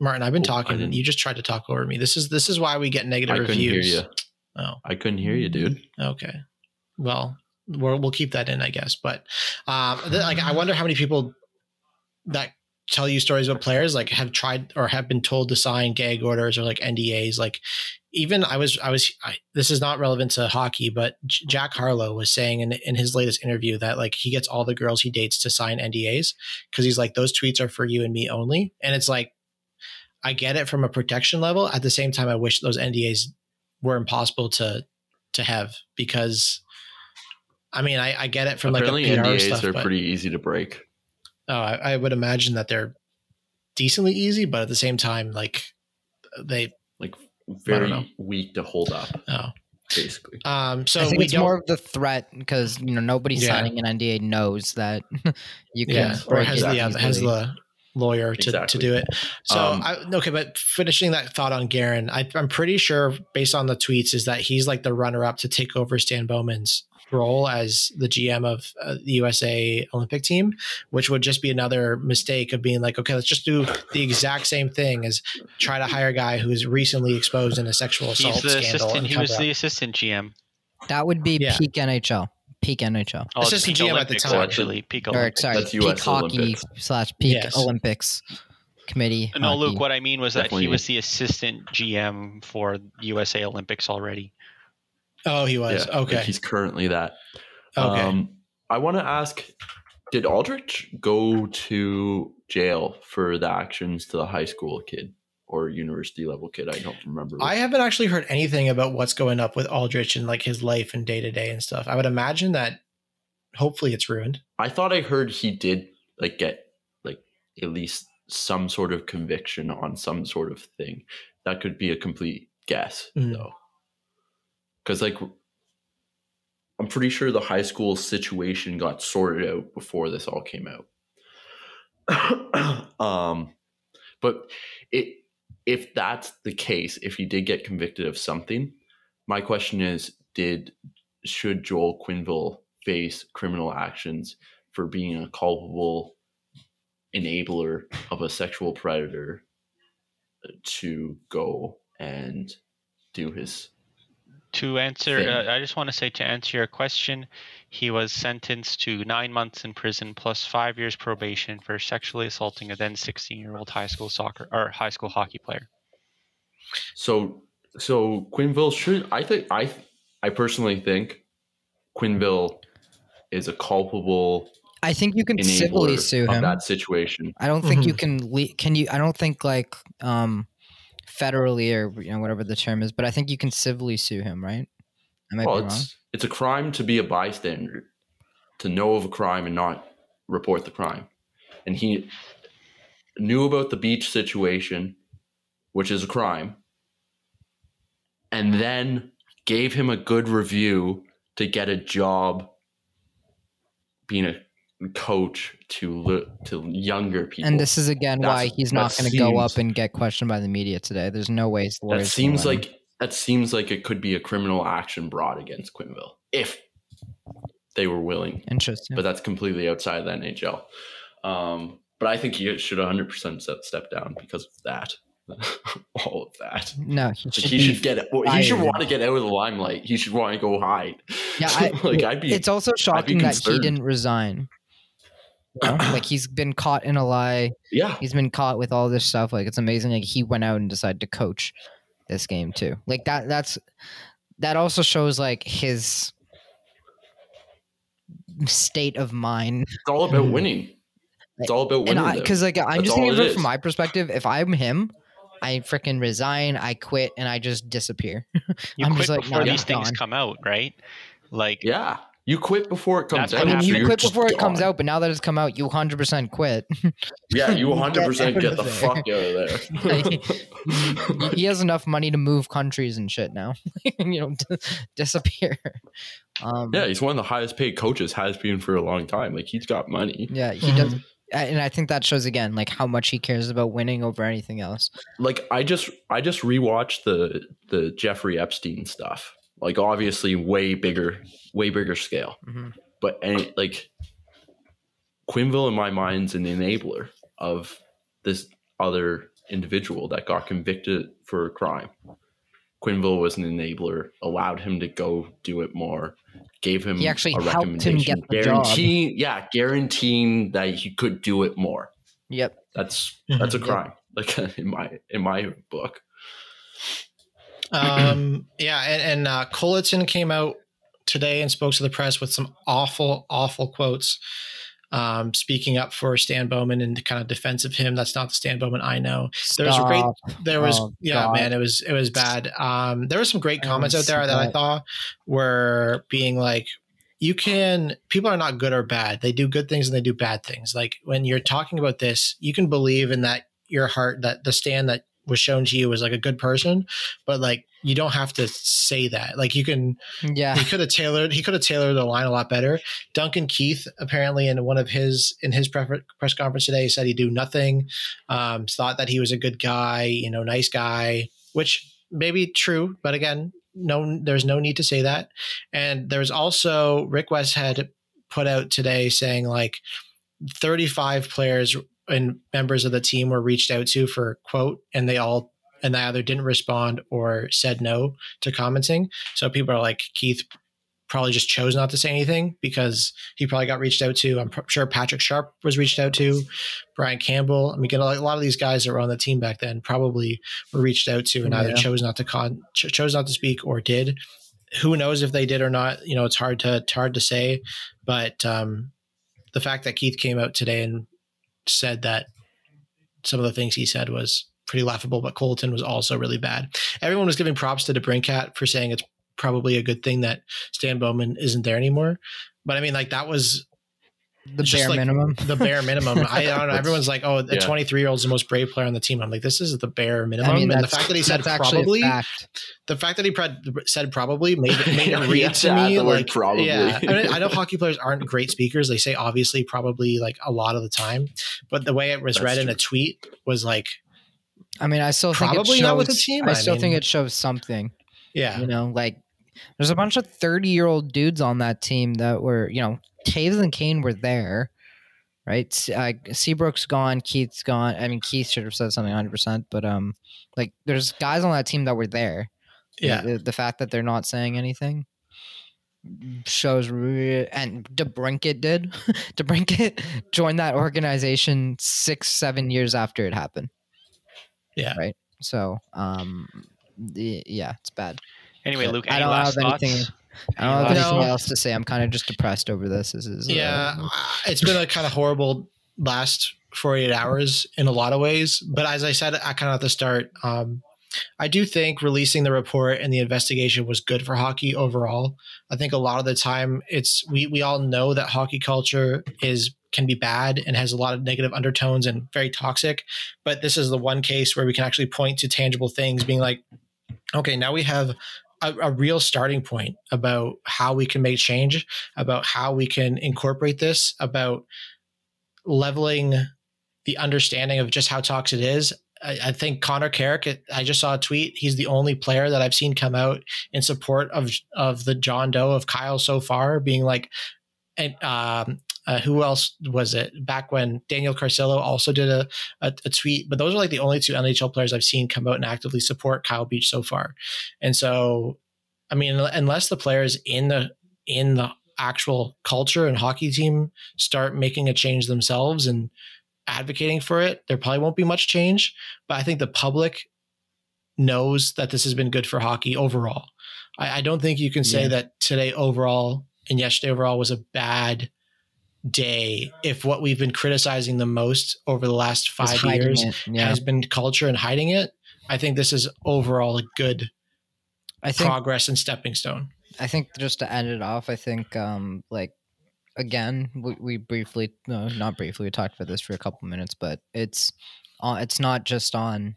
[SPEAKER 1] Martin, I've been
[SPEAKER 4] Oh,
[SPEAKER 1] talking.
[SPEAKER 4] didn't-
[SPEAKER 1] You just tried to talk over me. This is this is why we get negative
[SPEAKER 4] I couldn't
[SPEAKER 1] reviews.
[SPEAKER 4] hear you.
[SPEAKER 1] Oh,
[SPEAKER 4] I couldn't hear you, dude.
[SPEAKER 1] okay. Well, we'll we'll keep that in, I guess. But um, th- like, I wonder how many people that tell you stories about players like have tried or have been told to sign gag orders or like NDAs. Like, even I was I was I, this is not relevant to hockey, but J- Jack Harlow was saying in in his latest interview that like he gets all the girls he dates to sign NDAs because he's like those tweets are for you and me only, and it's like. I get it from a protection level. At the same time, I wish those NDAs were impossible to to have because I mean I, I get it from
[SPEAKER 4] Apparently,
[SPEAKER 1] like PR
[SPEAKER 4] NDAs
[SPEAKER 1] stuff,
[SPEAKER 4] are pretty easy to break.
[SPEAKER 1] Oh, I, I would imagine that they're decently easy, but at the same time, like they
[SPEAKER 4] Like very weak to hold up,
[SPEAKER 1] oh
[SPEAKER 4] basically.
[SPEAKER 1] um so
[SPEAKER 3] I think
[SPEAKER 1] we
[SPEAKER 3] it's
[SPEAKER 1] don't
[SPEAKER 3] more of the threat because you know nobody
[SPEAKER 1] Yeah.
[SPEAKER 3] signing an NDA knows that you can
[SPEAKER 1] yeah or
[SPEAKER 3] break
[SPEAKER 1] has
[SPEAKER 3] it
[SPEAKER 1] the uh, has the lawyer to, to do it. So
[SPEAKER 4] Um,
[SPEAKER 1] I, okay, but finishing that thought on Guerin, I, I'm pretty sure based on the tweets is that he's like the runner up to take over Stan Bowman's role as the GM of uh, the USA Olympic team, which would just be another mistake of being like, okay, let's just do the exact same thing as try to hire a guy who's recently exposed in a sexual assault
[SPEAKER 5] He's the
[SPEAKER 1] scandal.
[SPEAKER 5] assistant.
[SPEAKER 1] and
[SPEAKER 5] He was
[SPEAKER 1] up.
[SPEAKER 5] the assistant GM.
[SPEAKER 3] That would be
[SPEAKER 1] Yeah.
[SPEAKER 3] peak NHL. Peak NHL.
[SPEAKER 5] Oh, it's
[SPEAKER 1] Assistant
[SPEAKER 5] peak
[SPEAKER 1] GM at the time.
[SPEAKER 5] actually. Peak
[SPEAKER 3] Or sorry,
[SPEAKER 4] That's
[SPEAKER 3] peak
[SPEAKER 4] US
[SPEAKER 3] hockey
[SPEAKER 4] Olympics.
[SPEAKER 3] slash peak
[SPEAKER 1] Yes.
[SPEAKER 3] Olympics committee.
[SPEAKER 5] No, Luke, what I mean was that
[SPEAKER 4] Definitely.
[SPEAKER 5] he was the assistant GM for USA Olympics already.
[SPEAKER 1] Oh, he was.
[SPEAKER 4] Yeah, like
[SPEAKER 1] okay.
[SPEAKER 4] he's currently that.
[SPEAKER 1] Okay.
[SPEAKER 4] Um, I want to ask: Did Aldrich go to jail for the actions to the high school kid or university level kid? I don't remember.
[SPEAKER 1] I haven't actually heard anything about what's going up with Aldrich and like his life and day to day and stuff. I would imagine that hopefully it's ruined.
[SPEAKER 4] I thought I heard he did like get like at least some sort of conviction on some sort of thing. That could be a complete guess
[SPEAKER 1] Mm.
[SPEAKER 4] though. Cuz like I'm pretty sure the high school situation got sorted out before this all came out. um but it if that's the case, if he did get convicted of something, my question is did should Joel Quenneville face criminal actions for being a culpable enabler of a sexual predator to go and do his
[SPEAKER 5] To answer, uh, I just want to say to answer your question, he was sentenced to nine months in prison plus five years probation for sexually assaulting a then 16 year old high school soccer or high school hockey player.
[SPEAKER 4] so so Quenneville should I think I I personally think Quenneville is a culpable
[SPEAKER 3] I think you can civilly sue
[SPEAKER 4] of
[SPEAKER 3] him.
[SPEAKER 4] that situation.
[SPEAKER 3] I don't think you
[SPEAKER 1] Mhm.
[SPEAKER 3] can. Le- can you? I don't think like um, federally or you know whatever the term is, but I think you can civilly sue him, right? I might
[SPEAKER 4] Well,
[SPEAKER 3] be wrong.
[SPEAKER 4] it's it's a crime to be a bystander, to know of a crime and not report the crime. And he knew about the Beach situation, which is a crime, and then gave him a good review to get a job being a coach to to younger people.
[SPEAKER 3] And this is again why he's not going to go up and get questioned by the media today. There's no way
[SPEAKER 4] that seems
[SPEAKER 3] him.
[SPEAKER 4] like that seems like it could be a criminal action brought against Quenneville if they were willing
[SPEAKER 3] interesting.
[SPEAKER 4] but that's completely outside of the NHL. Um, but I think he should 100% step, step down because of that. All of that.
[SPEAKER 3] no, he
[SPEAKER 4] Like
[SPEAKER 3] should,
[SPEAKER 4] he
[SPEAKER 3] be
[SPEAKER 4] should get he should want to get out of the limelight. He should want to go hide.
[SPEAKER 3] Yeah, I-
[SPEAKER 4] like I'd be
[SPEAKER 3] It's also shocking that he didn't resign. You know? like he's been caught in a lie.
[SPEAKER 4] yeah.
[SPEAKER 3] He's been caught with all this stuff. Like it's amazing. Like he went out and decided to coach this game too. Like that. That's that also shows like his state of mind.
[SPEAKER 4] It's all about winning. It's all about winning.
[SPEAKER 3] Because like I'm
[SPEAKER 4] That's
[SPEAKER 3] just thinking
[SPEAKER 4] it
[SPEAKER 3] of it
[SPEAKER 4] is.
[SPEAKER 3] from my perspective. If I'm him, I freaking resign. I quit and I just disappear.
[SPEAKER 5] You
[SPEAKER 3] I'm
[SPEAKER 5] quit
[SPEAKER 3] just like,
[SPEAKER 5] before
[SPEAKER 3] no,
[SPEAKER 5] these things
[SPEAKER 3] gone.
[SPEAKER 5] come out, right? Like
[SPEAKER 4] yeah, you quit before it comes
[SPEAKER 5] That's
[SPEAKER 4] out.
[SPEAKER 3] I mean, you
[SPEAKER 4] so
[SPEAKER 3] quit before it comes out, but now that it's come out, you 100% quit.
[SPEAKER 4] Yeah, you 100 percent
[SPEAKER 3] out
[SPEAKER 4] get the fuck out of there.
[SPEAKER 3] he has enough money to move countries and shit now. you know, d- disappear. Um,
[SPEAKER 4] yeah, he's one of the highest paid coaches. Has been for a long time. Like he's got money.
[SPEAKER 3] yeah, he does. And I think that shows again, like how much he cares about winning over anything else.
[SPEAKER 4] like I just I just rewatched the the Jeffrey Epstein stuff. Like obviously way bigger, way bigger scale.
[SPEAKER 3] Mhm.
[SPEAKER 4] But any like Quenneville in my mind's an enabler of this other individual that got convicted for a crime. Quenneville was an enabler, allowed him to go do it more, gave him
[SPEAKER 3] He actually
[SPEAKER 4] a
[SPEAKER 3] helped him
[SPEAKER 4] recommendation,
[SPEAKER 3] get the job.
[SPEAKER 4] guaranteeing, yeah, guaranteeing that he could do it more.
[SPEAKER 3] Yep.
[SPEAKER 4] That's that's a
[SPEAKER 3] Yep.
[SPEAKER 4] crime, like in my in my book.
[SPEAKER 1] Um, yeah, and, and uh, Colliton came out today and spoke to the press with some awful, awful quotes, um, speaking up for Stan Bowman and kind of defense of him. That's not the Stan Bowman I know. There was a great, there was,
[SPEAKER 3] Oh,
[SPEAKER 1] yeah,
[SPEAKER 3] God.
[SPEAKER 1] man, it was, it was bad. Um, there were some great comments out there
[SPEAKER 3] see
[SPEAKER 1] that I thought were being like, you can people are not good or bad they do good things and they do bad things like when you're talking about this you can believe in that your heart that the stand that was shown to you as like a good person but like you don't have to say that. Like you can
[SPEAKER 3] Yeah.
[SPEAKER 1] he could have tailored he could have tailored the line a lot better. Duncan keith apparently in one of his in his press conference today said he'd do nothing um thought that he was a good guy you know nice guy which may be true but again no there's no need to say that. And there's also rick Westhead put out today saying like 35 players and members of the team were reached out to for quote and they all and they either didn't respond or said no to commenting. So people are like keith probably just chose not to say anything because he probably got reached out to. I'm sure patrick sharp was reached out to. Brian campbell. I mean get a lot of these guys that were on the team back then probably were reached out to and either
[SPEAKER 3] Yeah.
[SPEAKER 1] chose not to con ch- chose not to speak or did. Who knows if they did or not you know it's hard to it's hard to say. But um the fact that keith came out today and said that some of the things he said was pretty laughable, but Colliton was also really bad. Everyone was giving props to DeBrincat for saying it's probably a good thing that Stan Bowman isn't there anymore. But I mean, like that was
[SPEAKER 3] The bare
[SPEAKER 1] like
[SPEAKER 3] minimum.
[SPEAKER 1] the bare minimum. I, I don't know. Everyone's like, "Oh, the
[SPEAKER 4] yeah.
[SPEAKER 1] 23 year old is the most brave player on the team." I'm like, "This is the bare minimum."
[SPEAKER 3] I mean,
[SPEAKER 1] and the fact that he said
[SPEAKER 3] that's actually a
[SPEAKER 1] probably,
[SPEAKER 3] fact.
[SPEAKER 1] the fact that he pre- said probably made it, made it read to
[SPEAKER 4] to
[SPEAKER 1] me like
[SPEAKER 4] probably.
[SPEAKER 1] Yeah, I, mean, I know hockey players aren't great speakers. They say obviously, probably like a lot of the time, but the way it was
[SPEAKER 4] That's
[SPEAKER 1] read in a tweet was like,
[SPEAKER 3] I mean, I still think
[SPEAKER 1] Probably
[SPEAKER 3] it shows,
[SPEAKER 1] not with the team,
[SPEAKER 3] I
[SPEAKER 1] I
[SPEAKER 3] still think it shows something.
[SPEAKER 1] yeah,
[SPEAKER 3] You know, like there's a bunch of 30 year old dudes on that team that were, you know, Toews and Kane were there, right? S- Uh, Seabrook's gone, Keith's gone. I mean, Keith should have said something 100%, but um, like there's guys on that team that were there.
[SPEAKER 1] yeah.
[SPEAKER 3] The, the fact that they're not saying anything shows, re- and DeBrincat did. DeBrincat joined that organization six, seven years after it happened.
[SPEAKER 1] Yeah.
[SPEAKER 3] Right. So, um, yeah, it's bad.
[SPEAKER 5] Anyway, Luke,
[SPEAKER 3] I
[SPEAKER 5] any
[SPEAKER 3] don't
[SPEAKER 5] last
[SPEAKER 3] have
[SPEAKER 5] thoughts?
[SPEAKER 3] anything- I don't have anything
[SPEAKER 1] No.
[SPEAKER 3] else to say. I'm kind of just depressed over this. This is uh,
[SPEAKER 1] Yeah, uh, it's been a kind of horrible last 48 hours in a lot of ways. But as I said, I kind of at the start, um, I do think releasing the report and the investigation was good for hockey overall. I think a lot of the time it's we we all know that hockey culture is can be bad and has a lot of negative undertones and very toxic. But this is the one case where we can actually point to tangible things, being like, okay, now we have a, a real starting point about how we can make change, about how we can incorporate this, about leveling the understanding of just how toxic it is. I, I think Connor Carrick. I just saw a tweet. He's the only player that I've seen come out in support of of the John Doe of Kyle so far, being like, and um, uh, who else was it back when Daniel Carcillo also did a, a, a tweet? But those are like the only two NHL players I've seen come out and actively support Kyle Beach so far. And so, I mean, unless the players in the in the actual culture and hockey team start making a change themselves and advocating for it, there probably won't be much change. But I think the public knows that this has been good for hockey overall. I, I don't think you can say
[SPEAKER 3] Yeah.
[SPEAKER 1] that today overall and yesterday overall was a bad day if what we've been criticizing the most over the last five years.
[SPEAKER 3] Yeah,
[SPEAKER 1] has been culture and hiding it. I think this is overall a good
[SPEAKER 3] I think
[SPEAKER 1] progress and stepping stone.
[SPEAKER 3] I think just to end it off, I think um like again we, we briefly no not briefly we talked about this for a couple minutes, but it's uh, it's not just on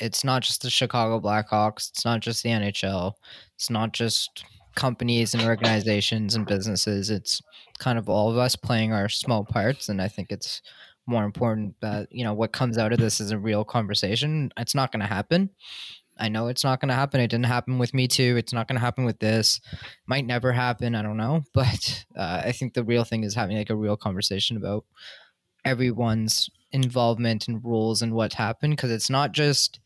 [SPEAKER 3] it's not just the Chicago Blackhawks, it's not just the NHL, it's not just companies and organizations and businesses. It's kind of all of us playing our small parts, and I think it's more important that you know what comes out of this is a real conversation. It's not going to happen. I know it's not going to happen. It didn't happen with me too. It's not going to happen with this. Might never happen. I don't know. But uh, I think the real thing is having like a real conversation about everyone's involvement and rules and what happened because it's not just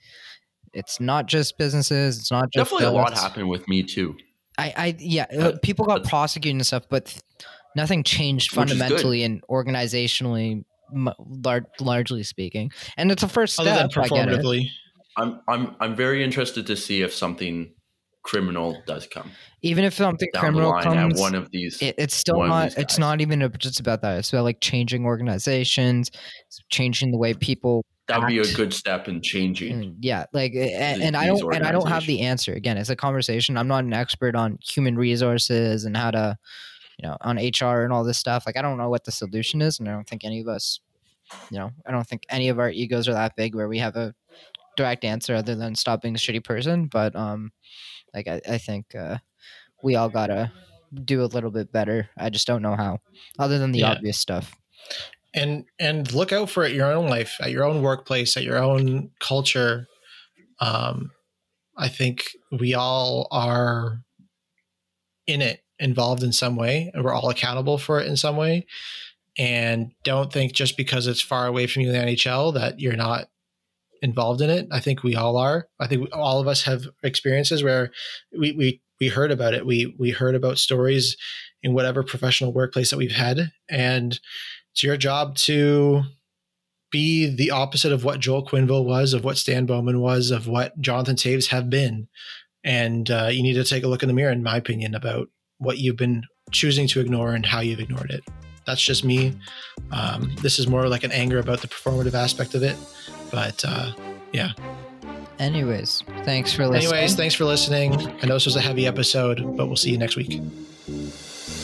[SPEAKER 3] it's not just businesses. It's not just
[SPEAKER 4] Definitely a lot happened with me too.
[SPEAKER 3] I, I yeah, uh,
[SPEAKER 4] But-
[SPEAKER 3] people got
[SPEAKER 4] but-
[SPEAKER 3] prosecuted and stuff, but th- nothing changed
[SPEAKER 4] Which is good.
[SPEAKER 3] fundamentally and organizationally, m- lar- largely speaking. And it's a first
[SPEAKER 1] Other than
[SPEAKER 3] step. I get it.
[SPEAKER 4] I'm I'm I'm very interested to see if something criminal does come
[SPEAKER 3] Even if something
[SPEAKER 4] down
[SPEAKER 3] criminal
[SPEAKER 4] the line
[SPEAKER 3] comes,
[SPEAKER 4] one of these.
[SPEAKER 3] it, it's still not. It's not even just about that. It's about like changing organizations, changing the way people.
[SPEAKER 4] That would be a good step in changing.
[SPEAKER 3] Mm, Yeah, like, and, and I don't, and I don't have the answer. Again, it's a conversation. I'm not an expert on human resources and how to, you know, on HR and all this stuff. Like, I don't know what the solution is, and I don't think any of us, you know, I don't think any of our egos are that big where we have a direct answer other than stop being a shitty person. But um, like, I, I think uh, we all gotta do a little bit better. I just don't know how, other than the
[SPEAKER 1] Yeah.
[SPEAKER 3] obvious stuff.
[SPEAKER 1] And and look out for it your own life at your own workplace at your own culture. Um i think we all are in it involved in some way and we're all accountable for it in some way. And don't think just because it's far away from you in the nhl that you're not involved in it. I think we all are. I think all of us have experiences where we we we heard about it. We we heard about stories in whatever professional workplace that we've had. And it's your job to be the opposite of what Joel Quenneville was, of what Stan Bowman was, of what Jonathan Toews have been. And uh, you need to take a look in the mirror, in my opinion, about what you've been choosing to ignore and how you've ignored it. That's just me. Um, this is more like an anger about the performative aspect of it. But uh, yeah.
[SPEAKER 3] Anyways, thanks for listening.
[SPEAKER 1] Anyways, thanks for listening. I know this was a heavy episode, but we'll see you next week.